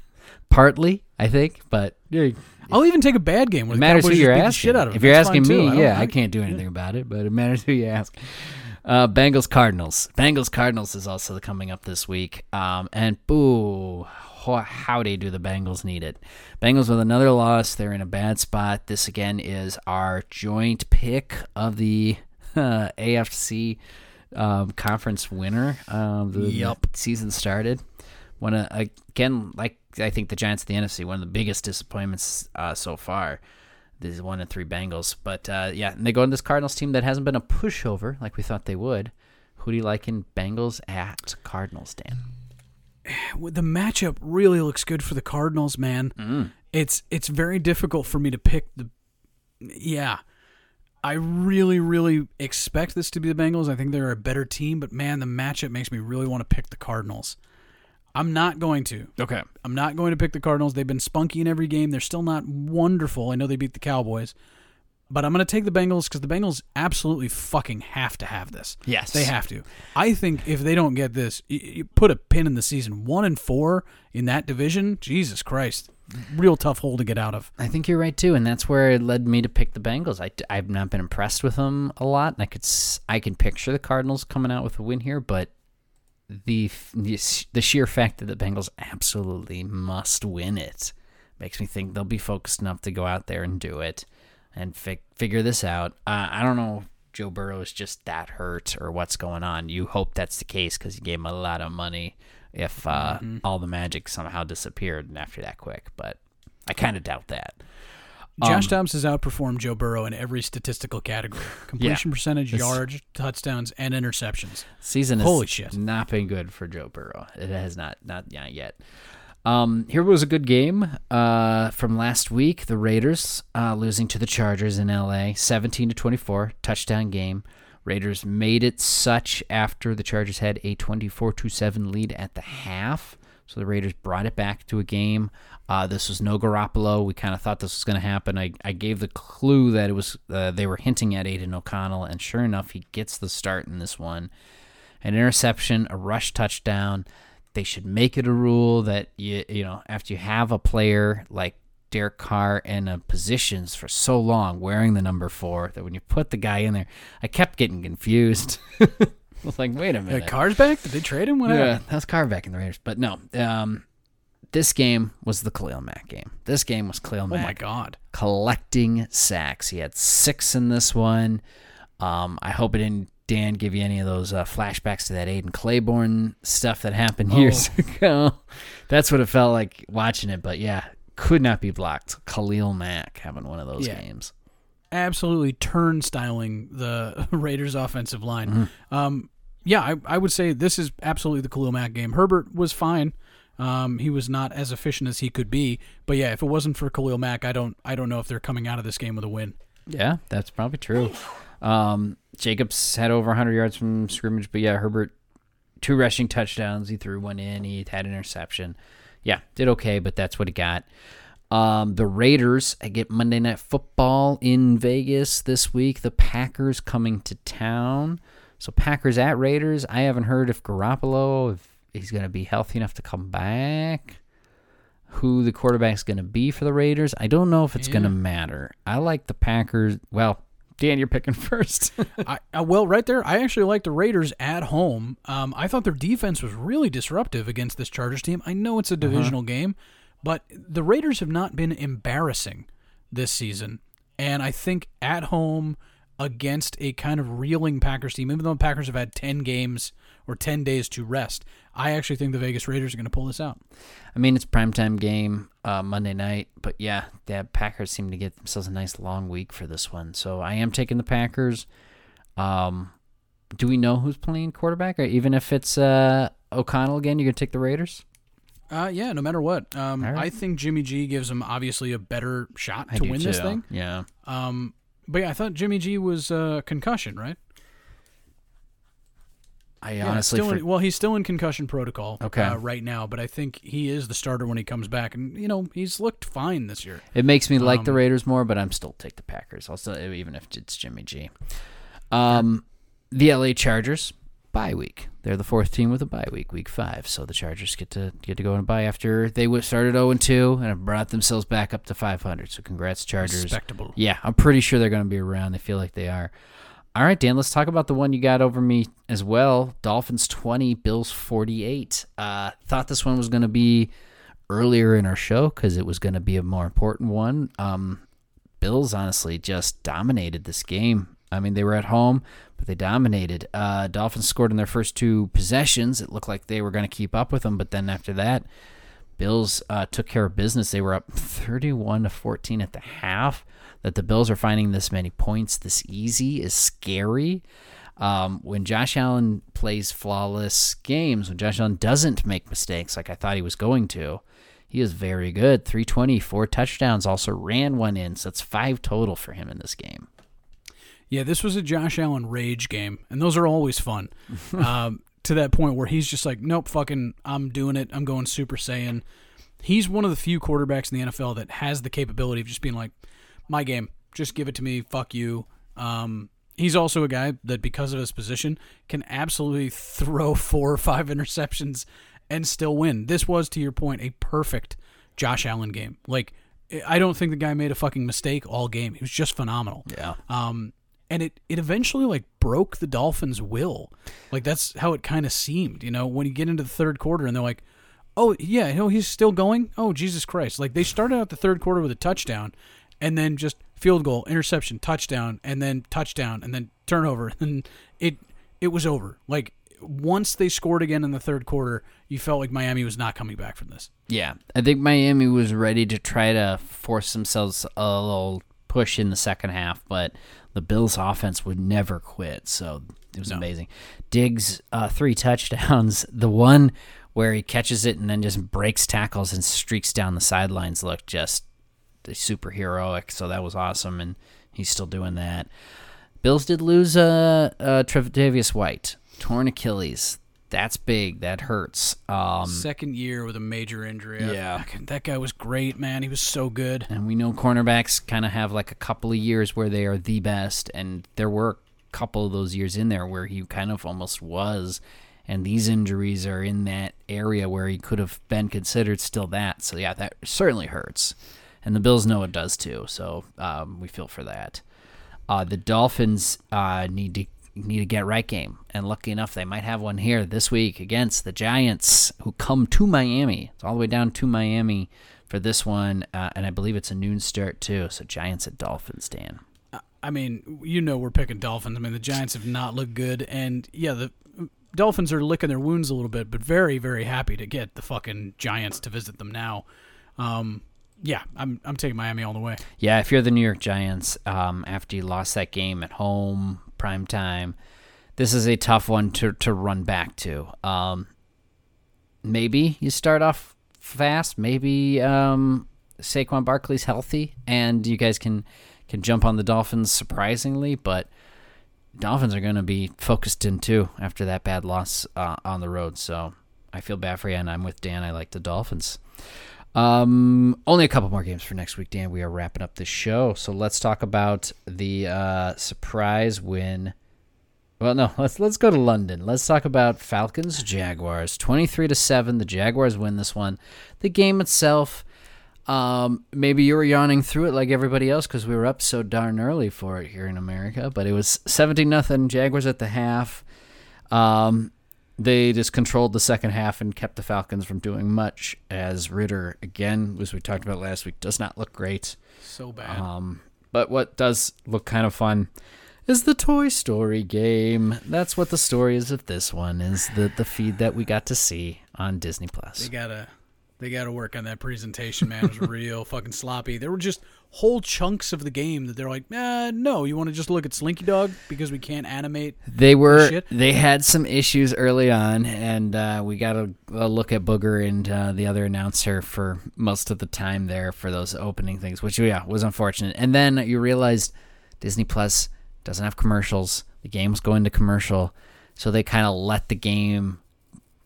A: Partly, I think, but yeah,
B: I'll even take a bad game where
A: it
B: the
A: matters who you're asking.
B: shit out of
A: if you're
B: That's
A: asking me,
B: don't-
A: yeah, I can't do anything about it, but it matters who you ask. Uh, Bengals Cardinals. Bengals Cardinals is also coming up this week. Um, and boo, ho- howdy do the Bengals need it. Bengals with another loss. They're in a bad spot. This again is our joint pick of the uh, AFC um, conference winner. Um, the, the season started. When again, like I think the Giants of the NFC, one of the biggest disappointments uh, so far. This is one and three Bengals, but uh, yeah, and they go into this Cardinals team that hasn't been a pushover like we thought they would. Who do you like in Bengals at Cardinals, Dan?
B: The matchup really looks good for the Cardinals, man.
A: Mm.
B: It's it's very difficult for me to pick the. Yeah, I really really expect this to be the Bengals. I think they're a better team, but man, the matchup makes me really want to pick the Cardinals. I'm not going to.
A: Okay.
B: I'm not going to pick the Cardinals. They've been spunky in every game. They're still not wonderful. I know they beat the Cowboys, but I'm going to take the Bengals because the Bengals absolutely fucking have to have this.
A: Yes.
B: They have to. I think if they don't get this, you, put a pin in the season. One and four in that division, Jesus Christ, real tough hole to get out of.
A: I think you're right too, and that's where it led me to pick the Bengals. I, I've not been impressed with them a lot, and I could I can picture the Cardinals coming out with a win here, but the the sheer fact that the Bengals absolutely must win it makes me think they'll be focused enough to go out there and do it and fi- figure this out. Uh, I don't know. if Joe Burrow is just that hurt or what's going on. You hope that's the case because you gave him a lot of money. If uh, all the magic somehow disappeared after that quick, but I kind of doubt that.
B: Josh
A: Um,
B: Dobbs has outperformed Joe Burrow in every statistical category: completion percentage, yards, touchdowns, and interceptions.
A: Season has
B: Holy shit.
A: not been good for Joe Burrow. It has not, not not yet. Um, here was a good game uh, from last week. The Raiders uh, losing to the Chargers in LA, seventeen to twenty four, touchdown game. Raiders made it such after the Chargers had a 24 7 lead at the half. So the Raiders brought it back to a game. Uh, this was no Garoppolo. We kind of thought this was going to happen. I, I gave the clue that it was uh, they were hinting at Aidan O'Connell, and sure enough, he gets the start in this one. An interception, a rush touchdown. They should make it a rule that you you know after you have a player like Derek Carr in a positions for so long wearing the number four that when you put the guy in there, I kept getting confused. I was like, wait a minute.
B: Carr's back? Did they trade him? What
A: Yeah, that's Carr back in the Raiders. But no, um, this game was the Khalil Mack game. This game was Khalil Mack.
B: Oh my god.
A: collecting sacks. He had six in this one. Um, I hope it didn't, Dan, give you any of those uh, flashbacks to that Adrian Clayborn stuff that happened years ago. That's what it felt like watching it. But yeah, could not be blocked. Khalil Mack having one of those
B: Yeah.
A: games.
B: absolutely turnstiling the Raiders' offensive line.
A: Mm-hmm.
B: Um, yeah, I, I would say this is absolutely the Khalil Mack game. Herbert was fine. Um, he was not as efficient as he could be, but yeah, if it wasn't for Khalil Mack, I don't I don't know if they're coming out of this game with a win.
A: Yeah, that's probably true. Um, Jacobs had over 100 yards from scrimmage, but yeah, Herbert, two rushing touchdowns. He threw one in. He had an interception. Yeah, did okay, but that's what he got. Um, the Raiders, I get Monday Night Football in Vegas this week. The Packers coming to town. So Packers at Raiders. I haven't heard if Garoppolo, if he's going to be healthy enough to come back who the quarterback's going to be for the Raiders. I don't know if it's going to matter. I like the Packers. Well, Dan, you're picking first.
B: I, uh, well, right there, I actually like the Raiders at home. Um, I thought their defense was really disruptive against this Chargers team. I know it's a divisional game, but the Raiders have not been embarrassing this season. And I think at home against a kind of reeling Packers team, even though the Packers have had 10 games or 10 days to rest, I actually think the Vegas Raiders are going to pull this out.
A: I mean, it's primetime game uh, Monday night, but yeah, the Packers seem to get themselves a nice long week for this one. So I am taking the Packers. Um, do we know who's playing quarterback, or even if it's uh, O'Connell again, you're gonna take the Raiders?
B: Uh, yeah, no matter what. Um,
A: right.
B: I think Jimmy G gives them obviously a better shot to win this thing.
A: Yeah.
B: Um, but yeah, I thought Jimmy G was uh, concussion, right?
A: I
B: Yeah,
A: honestly,
B: still
A: for-
B: in, well, he's still in concussion protocol
A: Okay.
B: uh, right now, but I think he is the starter when he comes back, and you know he's looked fine this year.
A: It makes me like the
B: Um,
A: Raiders more, but I'm still take the Packers. I'll still even if it's Jimmy G. Um, the LA Chargers bye week. They're the fourth team with a bye week, week five. So the Chargers get to get to go on a bye after they started 0 and 2 and have brought themselves back up to 500. So congrats, Chargers.
B: Respectable.
A: Yeah, I'm pretty sure they're going to be around. They feel like they are. All right, Dan, let's talk about the one you got over me as well. Dolphins 20, Bills 48. Uh, thought this one was going to be earlier in our show because it was going to be a more important one. Um, Bills honestly just dominated this game. I mean, they were at home, but they dominated. Uh, Dolphins scored in their first two possessions. It looked like they were going to keep up with them, but then after that, Bills uh, took care of business. They were up 31 to 14 at the half. That the Bills are finding this many points this easy is scary. Um, when Josh Allen plays flawless games, when Josh Allen doesn't make mistakes like I thought he was going to, he is very good. 320, four touchdowns, also ran one in, so that's five total for him in this game.
B: Yeah, this was a Josh Allen rage game, and those are always fun. um, to that point where he's just like, nope, fucking, I'm doing it. I'm going Super Saiyan. He's one of the few quarterbacks in the NFL that has the capability of just being like, my game, just give it to me. Fuck you. Um, he's also a guy that, because of his position, can absolutely throw four or five interceptions and still win. This was, to your point, a perfect Josh Allen game. Like, I don't think the guy made a fucking mistake all game. He was just phenomenal.
A: Yeah.
B: Um, and it, it eventually like broke the Dolphins' will. Like that's how it kind of seemed, you know, when you get into the third quarter and they're like, "Oh yeah, no, he's still going." Oh Jesus Christ! Like they started out the third quarter with a touchdown, and then just field goal, interception, touchdown, and then touchdown, and then turnover, and it it was over. Like once they scored again in the third quarter, you felt like Miami was not coming back from this.
A: Yeah, I think Miami was ready to try to force themselves a little push in the second half, but the Bills' offense would never quit. So it was
B: No.
A: amazing. Diggs, uh, three touchdowns. The one where he catches it and then just breaks tackles and streaks down the sidelines looked just super heroic. So that was awesome, and he's still doing that. Bills did lose uh, uh, Tredavious White, torn Achilles. That's big. That hurts. Um,
B: Second year with a major injury.
A: Yeah.
B: that guy was great, man. He was so good.
A: And we know cornerbacks kind of have like a couple of years where they are the best, and there were a couple of those years in there where he kind of almost was. And these injuries are in that area where he could have been considered still that. So yeah, that certainly hurts, and the Bills know it does too. So um, we feel for that. Uh, the Dolphins uh, need to need to get right game, and lucky enough, they might have one here this week against the Giants, who come to Miami. It's all the way down to Miami for this one, uh, and I believe it's a noon start too. So Giants at Dolphins, Dan.
B: I mean, you know we're picking Dolphins. I mean, the Giants have not looked good, and yeah, the Dolphins are licking their wounds a little bit, but very, very happy to get the fucking Giants to visit them now. Um, yeah, I'm I'm taking Miami all the way.
A: Yeah, if you're the New York Giants, um, after you lost that game at home, prime time, this is a tough one to, to run back to. Um, maybe you start off fast. Maybe um, Saquon Barkley's healthy, and you guys can can jump on the Dolphins surprisingly. But Dolphins are going to be focused in too after that bad loss uh, on the road. So I feel bad for you, and I'm with Dan. I like the Dolphins. Um, only a couple more games for next week, Dan. We are wrapping up this show, so let's talk about the uh, surprise win. Well, no, let's let's go to London. Let's talk about Falcons Jaguars. Twenty three to seven. The Jaguars win this one. The game itself, um, maybe you were yawning through it like everybody else because we were up so darn early for it here in America. But it was seventeen nothing. Jaguars at the half. Um, they just controlled the second half and kept the Falcons from doing much. As Ridder, again, as we talked about last week, does not look great.
B: So bad.
A: Um, but what does look kind of fun is the Toy Story game. That's what the story is of this one. Is the the feed that we got to see on Disney
B: they
A: Plus.
B: gotta they gotta work on that presentation, man. It was real fucking sloppy. There were just whole chunks of the game that they're like, uh, no, you want to just look at Slinky Dog because we can't animate.
A: They were
B: Shit.
A: they had some issues early on, and uh, we got a, a look at Booger and uh, the other announcer for most of the time there for those opening things, which yeah was unfortunate. And then you realized Disney Plus doesn't have commercials. The game's going to commercial, so they kind of let the game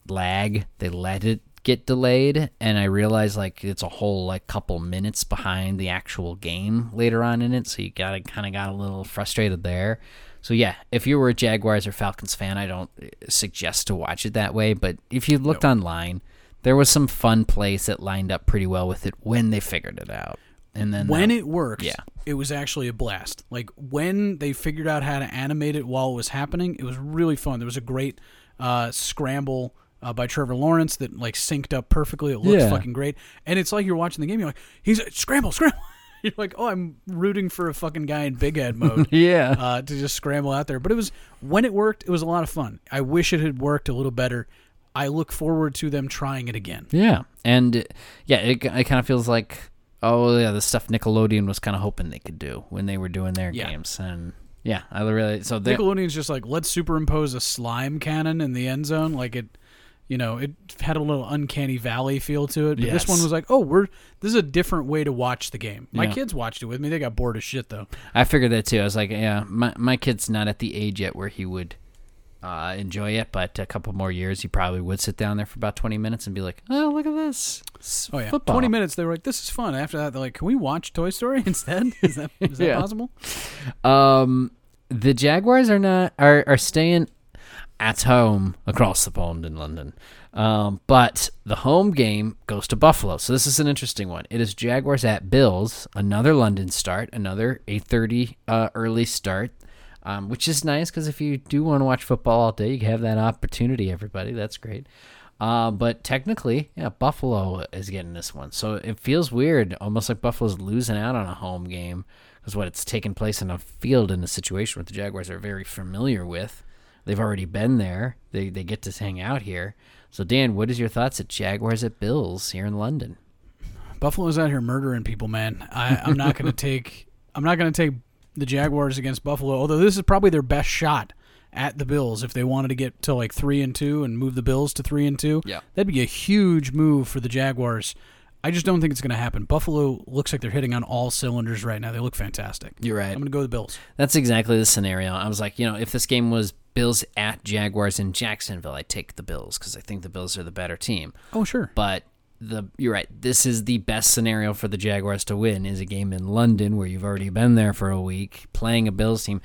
A: lag. They let it get delayed, and I realized like it's a whole like couple minutes behind the actual game later on in it. So you got to kind of got a little frustrated there. So yeah, if you were a Jaguars or Falcons fan, I don't uh, suggest to watch it that way. But if you looked online, there was some fun plays that lined up pretty well with it when they figured it out. And then
B: when
A: uh,
B: it worked,
A: yeah.
B: it was actually a blast. Like when they figured out how to animate it while it was happening, it was really fun. There was a great uh, scramble uh, by Trevor Lawrence that like synced up perfectly. It looks
A: Yeah.
B: fucking great, and it's like you're watching the game. You're like, he's scramble, scramble. you're like, oh, I'm rooting for a fucking guy in big head mode.
A: Yeah.
B: uh, to just scramble out there. But it was when it worked, it was a lot of fun. I wish it had worked a little better. I look forward to them trying it again.
A: Yeah, and yeah, it, it kind of feels like oh yeah, the stuff Nickelodeon was kind of hoping they could do when they were doing their
B: Yeah.
A: games, and yeah, I really so they,
B: Nickelodeon's just like let's superimpose a slime cannon in the end zone, like it. You know, it had a little uncanny valley feel to it. But this one was like, oh, we're this is a different way to watch the game. My
A: Yeah.
B: kids watched it with me. They got bored as shit though.
A: I figured that too. I was like, yeah, my my kid's not at the age yet where he would uh, enjoy it, but a couple more years, he probably would sit down there for about twenty minutes and be like, oh, look at this. It's
B: Oh yeah,
A: football.
B: twenty minutes. They were like, "This is fun." After that, they're like, "Can we watch Toy Story instead?" Is that is that
A: Yeah.
B: possible?
A: Um, the Jaguars are not are are staying at home across the pond in London. Um, but the home game goes to Buffalo. So this is an interesting one. It is Jaguars at Bills, another London start, another 8:30 uh, early start. Um, which is nice because if you do want to watch football all day, you have that opportunity. Everybody, that's great. Uh, but technically, yeah, Buffalo is getting this one, so it feels weird, almost like Buffalo's losing out on a home game because what it's taking place in a field in a situation where the Jaguars are very familiar with. They've already been there. They they get to hang out here. So Dan, what is your thoughts at Jaguars at Bills here in London?
B: Buffalo's out here murdering people, man. I, I'm not going to take. I'm not to take the Jaguars against Buffalo. Although this is probably their best shot at the Bills if they wanted to get to like three and two and move the Bills to three and two.
A: Yeah.
B: that'd be a huge move for the Jaguars. I just don't think it's going to happen. Buffalo looks like they're hitting on all cylinders right now. They look fantastic.
A: You're right.
B: I'm going to go with the Bills.
A: That's exactly the scenario. I was like, you know, if this game was Bills at Jaguars in Jacksonville, I'd take the Bills because I think the Bills are the better team.
B: Oh sure.
A: But the you're right. This is the best scenario for the Jaguars to win is a game in London where you've already been there for a week playing a Bills team.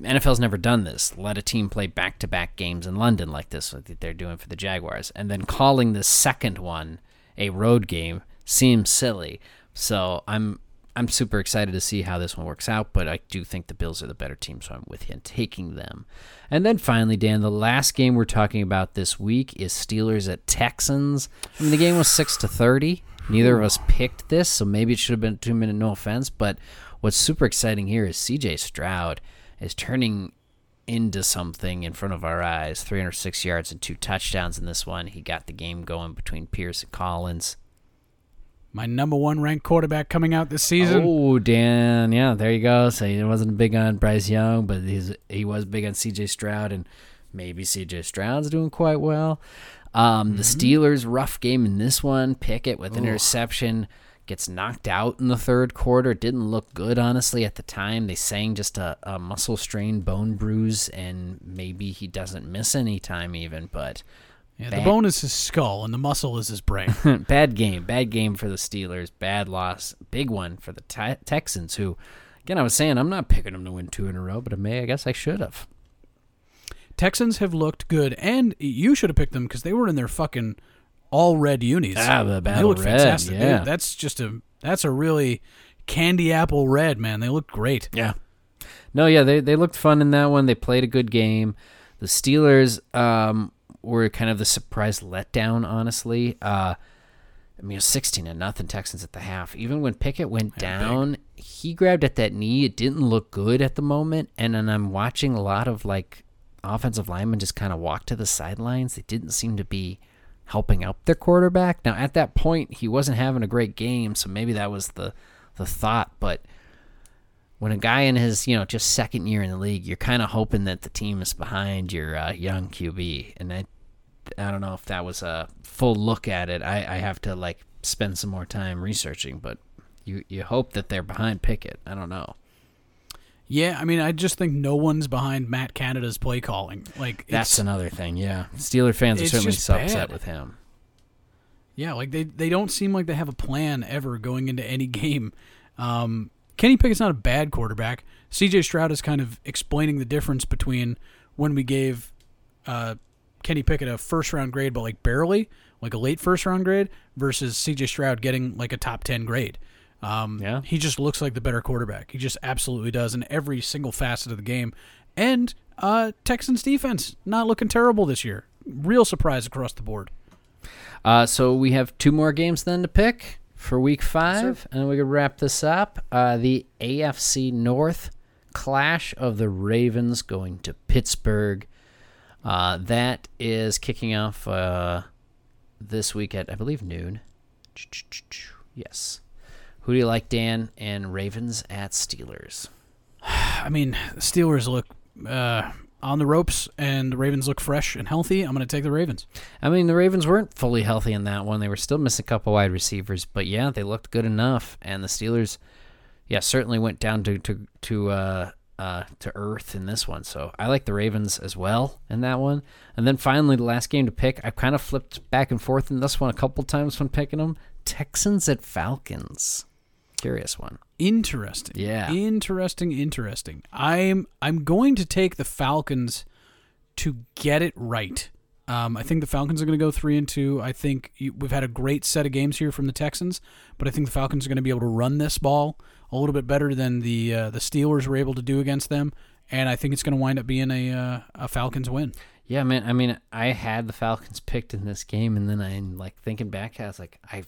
A: NFL's never done this. Let a team play back-to-back games in London like this that they're doing for the Jaguars and then calling the second one a road game seems silly. So I'm I'm super excited to see how this one works out, but I do think the Bills are the better team, so I'm with you in taking them. And then finally, Dan, the last game we're talking about this week is Steelers at Texans. I mean, the game was six to thirty. Neither of us picked this, so maybe it should have been two minute. No offense, but what's super exciting here is C.J. Stroud is turning into something in front of our eyes. 306 yards and two touchdowns in this one. He got the game going between Pierce and Collins.
B: My number one ranked quarterback coming out this season.
A: Oh, Dan, yeah, there you go. So he wasn't big on Bryce Young, but he's he was big on C.J. Stroud, and maybe C.J. Stroud's doing quite well. Um, The Steelers' rough game in this one. Pickett with an interception gets knocked out in the third quarter. Didn't look good, honestly, at the time. They saying just a, a muscle strain, bone bruise, and maybe he doesn't miss any time even, but.
B: Yeah, the bone is his skull and the muscle is his brain.
A: bad game, bad game for the Steelers. Bad loss, big one for the Te- Texans. Who, again, I was saying I'm not picking them to win two in a row, but I may, I guess I should have.
B: Texans have looked good, and you should have picked them because they were in their fucking all red unis.
A: Ah, the
B: they
A: battle
B: look
A: red,
B: fantastic. They-
A: yeah.
B: that's just a that's a really candy apple red, man. They look great.
A: Yeah. No, yeah, they they looked fun in that one. They played a good game. The Steelers um, were kind of the surprise letdown, honestly. Uh, I mean, it was sixteen and nothing Texans at the half. Even when Pickett went down, he grabbed at that knee. It didn't look good at the moment. And then I'm watching a lot of like offensive linemen just kind of walk to the sidelines. They didn't seem to be helping out their quarterback. Now at that point, he wasn't having a great game, so maybe that was the the thought, but when a guy in his you know just second year in the league, you're kind of hoping that the team is behind your uh, young QB, and I I don't know if that was a full look at it. I, I have to like spend some more time researching, but you you hope that they're behind Pickett. I don't know.
B: Yeah, I mean, I just think no one's behind Matt Canada's play calling. Like
A: That's another thing. Yeah, Steeler fans are certainly so upset with him.
B: yeah, like they they don't seem like they have a plan ever going into any game. Um, Kenny Pickett's not a bad quarterback. C.J. Stroud is kind of explaining the difference between when we gave uh, Kenny Pickett a first round grade, but like barely, like a late first round grade, versus C.J. Stroud getting like a top ten grade. Um,
A: Yeah.
B: he just looks like the better quarterback. He just absolutely does in every single facet of the game. And uh, Texans defense not looking terrible this year. real surprise across the board.
A: Uh, so we have two more games then to pick for week five, and we can wrap this up. Uh, the AFC North clash of the Ravens going to Pittsburgh. Uh, that is kicking off uh, this week at I believe noon. Yes. Who do you like, Dan? And Ravens at Steelers.
B: I mean, Steelers look uh, on the ropes, and the Ravens look fresh and healthy. I'm going to take the Ravens.
A: I mean, the Ravens weren't fully healthy in that one. They were still missing a couple wide receivers, but yeah, they looked good enough. And the Steelers, yeah, certainly went down to to to uh, uh, to earth in this one. So I like the Ravens as well in that one. And then finally, the last game to pick, I kind of flipped back and forth in this one a couple times when picking them. Texans at Falcons. Curious one.
B: Interesting.
A: Yeah.
B: Interesting, interesting. I'm I'm going to take the Falcons to get it right. Um, I think the Falcons are going to go three and two. I think you, we've had a great set of games here from the Texans, but I think the Falcons are going to be able to run this ball a little bit better than the uh, the Steelers were able to do against them, and I think it's going to wind up being a uh, a Falcons win.
A: Yeah, man. I mean, I had the Falcons picked in this game, and then I'm like thinking back, I was like, I,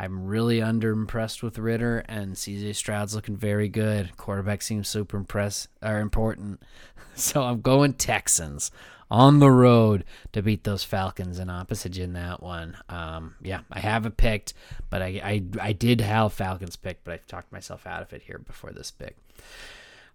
A: I'm really underimpressed with Ridder, and CJ Stroud's looking very good. Quarterback seems super impressed or important, so I'm going Texans on the road to beat those Falcons and opposite in that one. Um, yeah, I have it picked, but I, I I did have Falcons picked, but I talked myself out of it here before this pick.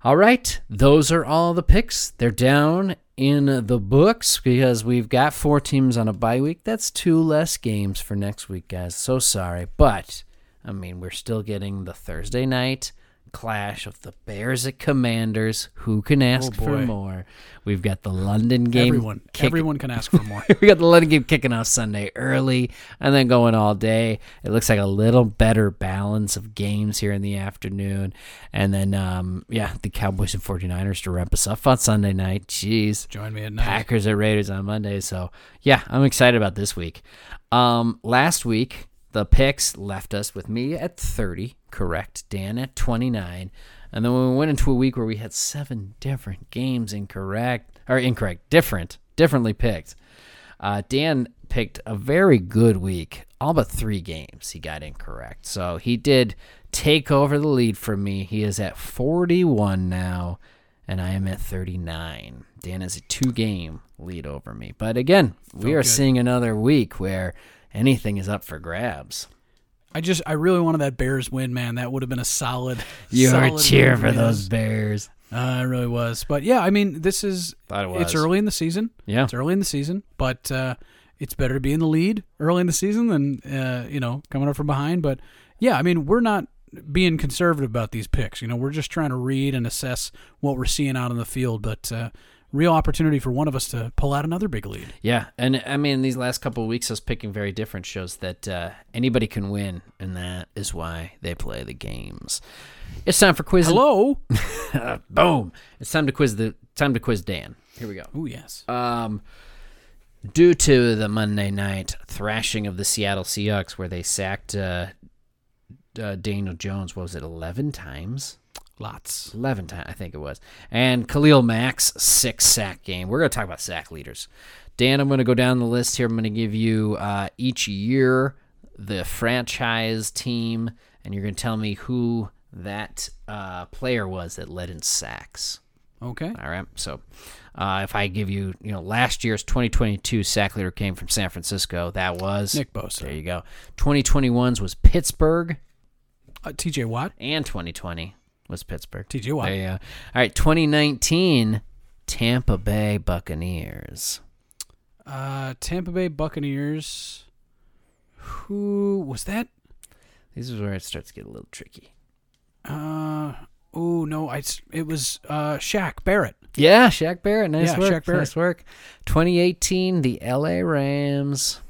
A: All right, those are all the picks. They're down in the books because we've got four teams on a bye week. That's two less games for next week, guys. So sorry, but I mean, we're still getting the Thursday night clash of the Bears at Commanders. Who can ask for more? We've got the London game.
B: Everyone,
A: kick-
B: everyone can ask for more.
A: we got the London game kicking off Sunday early and then going all day. It looks like a little better balance of games here in the afternoon. And then, um, yeah, the Cowboys and 49ers to wrap us up on Sunday night. Jeez.
B: Join me at night.
A: Packers at Raiders on Monday. So, yeah, I'm excited about this week. Um, last week, the picks left us with me at 30, correct, Dan at 29. And then when we went into a week where we had seven different games incorrect, or incorrect, different, differently picked, uh, Dan picked a very good week. All but three games he got incorrect. So he did take over the lead from me. He is at 41 now, and I am at 39. Dan has a two game lead over me. But again, we are
B: good.
A: seeing another week where anything is up for grabs.
B: I just, I really wanted that Bears win, man. That would have been a solid.
A: You
B: solid
A: cheer
B: win
A: for those Bears.
B: Uh, it really was. But yeah, I mean, this is
A: Thought it was.
B: it's early in the season.
A: Yeah.
B: It's early in the season, but uh, it's better to be in the lead early in the season than uh, you know coming up from behind. But yeah, I mean, we're not being conservative about these picks. You know, we're just trying to read and assess what we're seeing out on the field. But uh, real opportunity for one of us to pull out another big lead.
A: Yeah, and I mean these last couple of weeks, us picking very different shows that uh, anybody can win, and that is why they play the games. It's time for quiz.
B: Hello.
A: Boom! It's time to quiz the time to quiz Dan. Here we go.
B: oh yes.
A: Um, due to the Monday night thrashing of the Seattle Seahawks, where they sacked uh, uh, Daniel Jones, what was it, eleven times?
B: Lots.
A: 11 times, I think it was. And Khalil Mack's six sack game. We're going to talk about sack leaders. Dan, I'm going to go down the list here. I'm going to give you uh, each year the franchise team, and you're going to tell me who that uh, player was that led in sacks.
B: Okay.
A: All right. So uh, if I give you, you know, last year's 2022 sack leader came from San Francisco. That was
B: Nick Bosa.
A: There you go. 2021's was Pittsburgh,
B: Uh, T.J. Watt.
A: and 2020 was Pittsburgh.
B: Watt.
A: There you go. All right, 2019, Tampa Bay Buccaneers.
B: Uh, Tampa Bay Buccaneers. Who was that?
A: This is where it starts to get a little tricky.
B: Uh, oh no, I it was uh Shaq Barrett.
A: Yeah, Shaq Barrett. Nice
B: Yeah,
A: work.
B: Shaq Barrett.
A: Nice work. 2018, the LA Rams.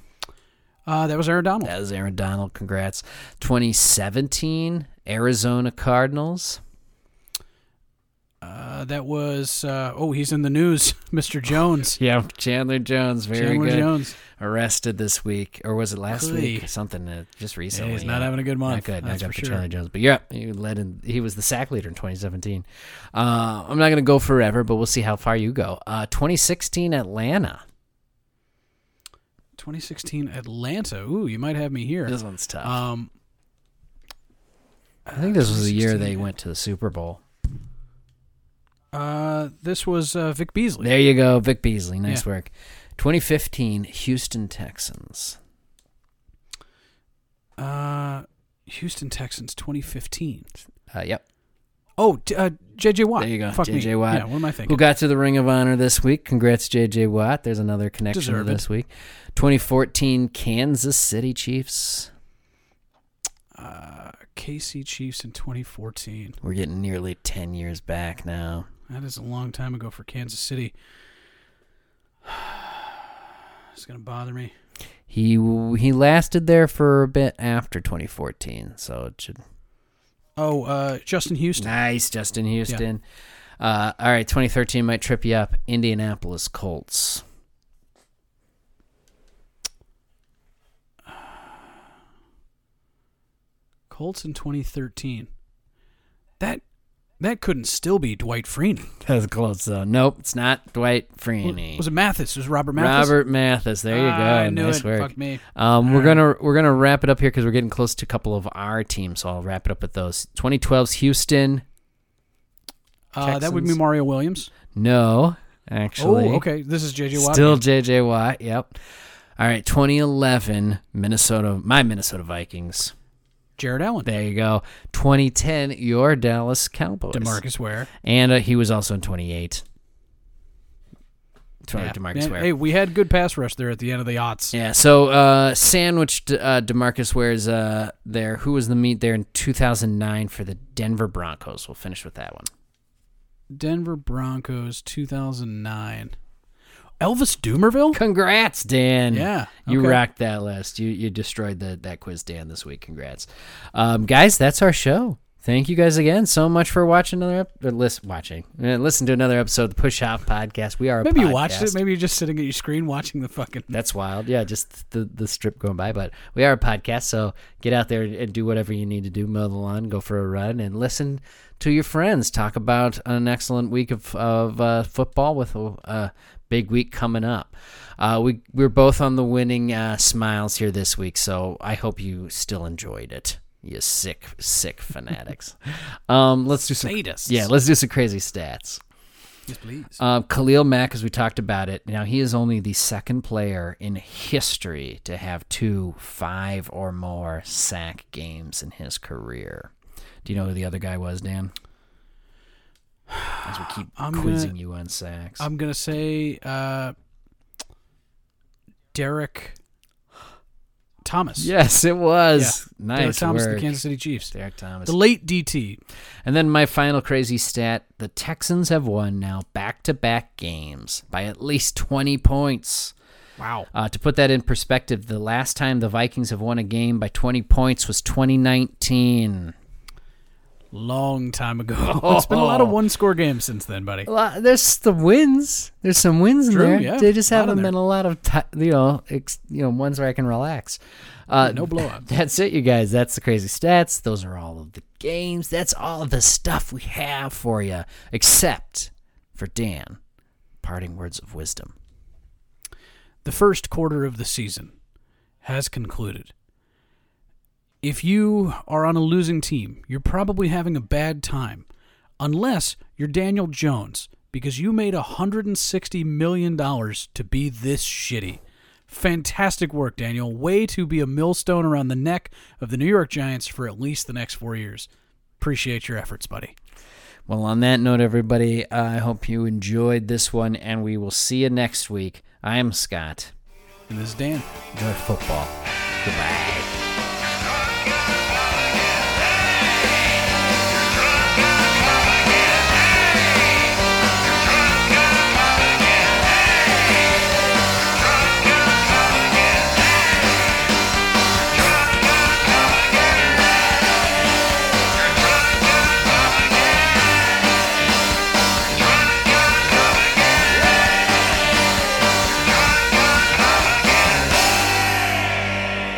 B: Uh, that was Aaron Donald.
A: That was Aaron Donald. Congrats. 2017, Arizona Cardinals.
B: Uh, that was uh, oh he's in the news, Mr. Jones.
A: Yeah, Chandler Jones. Very
B: Chandler
A: good.
B: Jones.
A: Arrested this week, or was it last
B: Golly.
A: week? Something uh, just
B: Yeah,
A: recently.
B: he's not having a good month.
A: Not good.
B: That's
A: not good
B: for
A: for
B: sure.
A: Charlie Jones. But yeah, he led in. He was the sack leader in 2017. Uh, I'm not going to go forever, but we'll see how far you go. Uh, 2016 Atlanta.
B: 2016 Atlanta. Ooh, you might have me here.
A: This one's tough.
B: Um,
A: I think this was the year they went to the Super Bowl.
B: uh, this was uh, Vic Beasley.
A: There you go, Vic Beasley. Nice
B: Yeah.
A: work. 2015 Houston Texans.
B: Uh, Houston Texans 2015.
A: Uh, yep.
B: Oh, t- uh, JJ Watt.
A: There you go,
B: Fuck me.
A: J.J. Watt.
B: Yeah, what am I thinking?
A: Who got to the Ring of Honor this week? Congrats, J.J. Watt. There's another connection to
B: Deserved.
A: this week. 2014 Kansas City Chiefs.
B: uh, KC Chiefs in 2014.
A: We're getting nearly 10 years back now.
B: That is a long time ago for Kansas City. It's gonna bother me.
A: He he lasted there for a bit after 2014, so it should.
B: Oh, uh, Justin Houston.
A: Nice, Justin Houston. Uh, all right, 2013 might trip you up. Indianapolis Colts.
B: Colts in 2013. That that couldn't still be Dwight Freeney.
A: That's close though. Nope, it's not Dwight Freeney.
B: Was it Mathis? It was Robert Mathis?
A: Robert Mathis. There you go.
B: I knew
A: nice
B: it.
A: work.
B: Fuck me.
A: Um, we're
B: All
A: gonna we're gonna wrap it up here because we're getting close to a couple of our teams. So I'll wrap it up with those. 2012's Houston.
B: Uh, that would be Mario Williams.
A: No, actually.
B: Oh, okay. This is JJ Watt.
A: Still JJ Watt. Yep. All right. 2011 Minnesota. My Minnesota Vikings.
B: Jared Allen.
A: There you go. 2010 your Dallas Cowboys.
B: Demarcus Ware.
A: And uh, he was also in 28. Sorry,
B: Yeah.
A: Demarcus
B: Man,
A: Ware.
B: Hey, we had good pass rush there at the end of the odds.
A: Yeah, so uh, sandwiched uh, Demarcus Ware's uh, there. Who was the meat there in 2009 for the Denver Broncos? We'll finish with that one.
B: Denver Broncos 2009. Elvis Dumervil?
A: Congrats, Dan.
B: Yeah,
A: you
B: okay.
A: rocked that list. You you destroyed the that quiz, Dan, this week. Congrats, um, guys. That's our show. Thank you guys again so much for watching another ep- or listen, watching, uh, listen to another episode of the Push Out Podcast. We are a
B: Maybe you watched it. Maybe you're just sitting at your screen watching the fucking.
A: That's wild. Yeah, just the the strip going by. But we are a podcast, so get out there and do whatever you need to do. Mow the lawn, go for a run, and listen to your friends talk about an excellent week of of uh, football with a, a big week coming up. Uh, we we're both on the winning uh, smiles here this week, so I hope you still enjoyed it. You sick, sick fanatics. um, let's do some.
B: Sadists.
A: Yeah, let's do some crazy stats.
B: Yes, please.
A: Uh, Khalil Mack, as we talked about it, now he is only the second player in history to have two five or more sack games in his career. Do you know who the other guy was, Dan? As we keep
B: I'm gonna-
A: quizzing you on sacks.
B: I'm gonna say uh, Derrick Thomas.
A: yes, it was.
B: Derrick
A: Nice
B: Thomas,
A: work.
B: the Kansas City Chiefs.
A: Derrick Thomas.
B: The late DT.
A: And then my final crazy stat the Texans have won now back to back games by at least 20 points.
B: Wow.
A: Uh, to put that in perspective, the last time the Vikings have won a game by 20 points was 2019.
B: Long time ago. it's been a lot of one score games since then, buddy.
A: Lot, there's the wins. There's some wins in
B: True,
A: there.
B: yeah.
A: They just
B: A lot in
A: haven't been a lot of, you know, ex, you know, ones where I can relax. Uh,
B: no blowouts.
A: That's it, you guys. That's the crazy stats. Those are all of the games. That's all of the stuff we have for you, except for Dan. Parting words of wisdom.
B: The first quarter of the season has concluded. If you are on a losing team, you're probably having a bad time. Unless you're Daniel Jones, because you made $160 million to be this shitty. Fantastic work, Daniel. Way to be a millstone around the neck of the New York Giants for at least the next four years. Appreciate your efforts, buddy.
A: Well, on that note, everybody, I hope you enjoyed this one, and we will see you next week. I am Scott.
B: And this is Dan.
A: Enjoy football. Goodbye.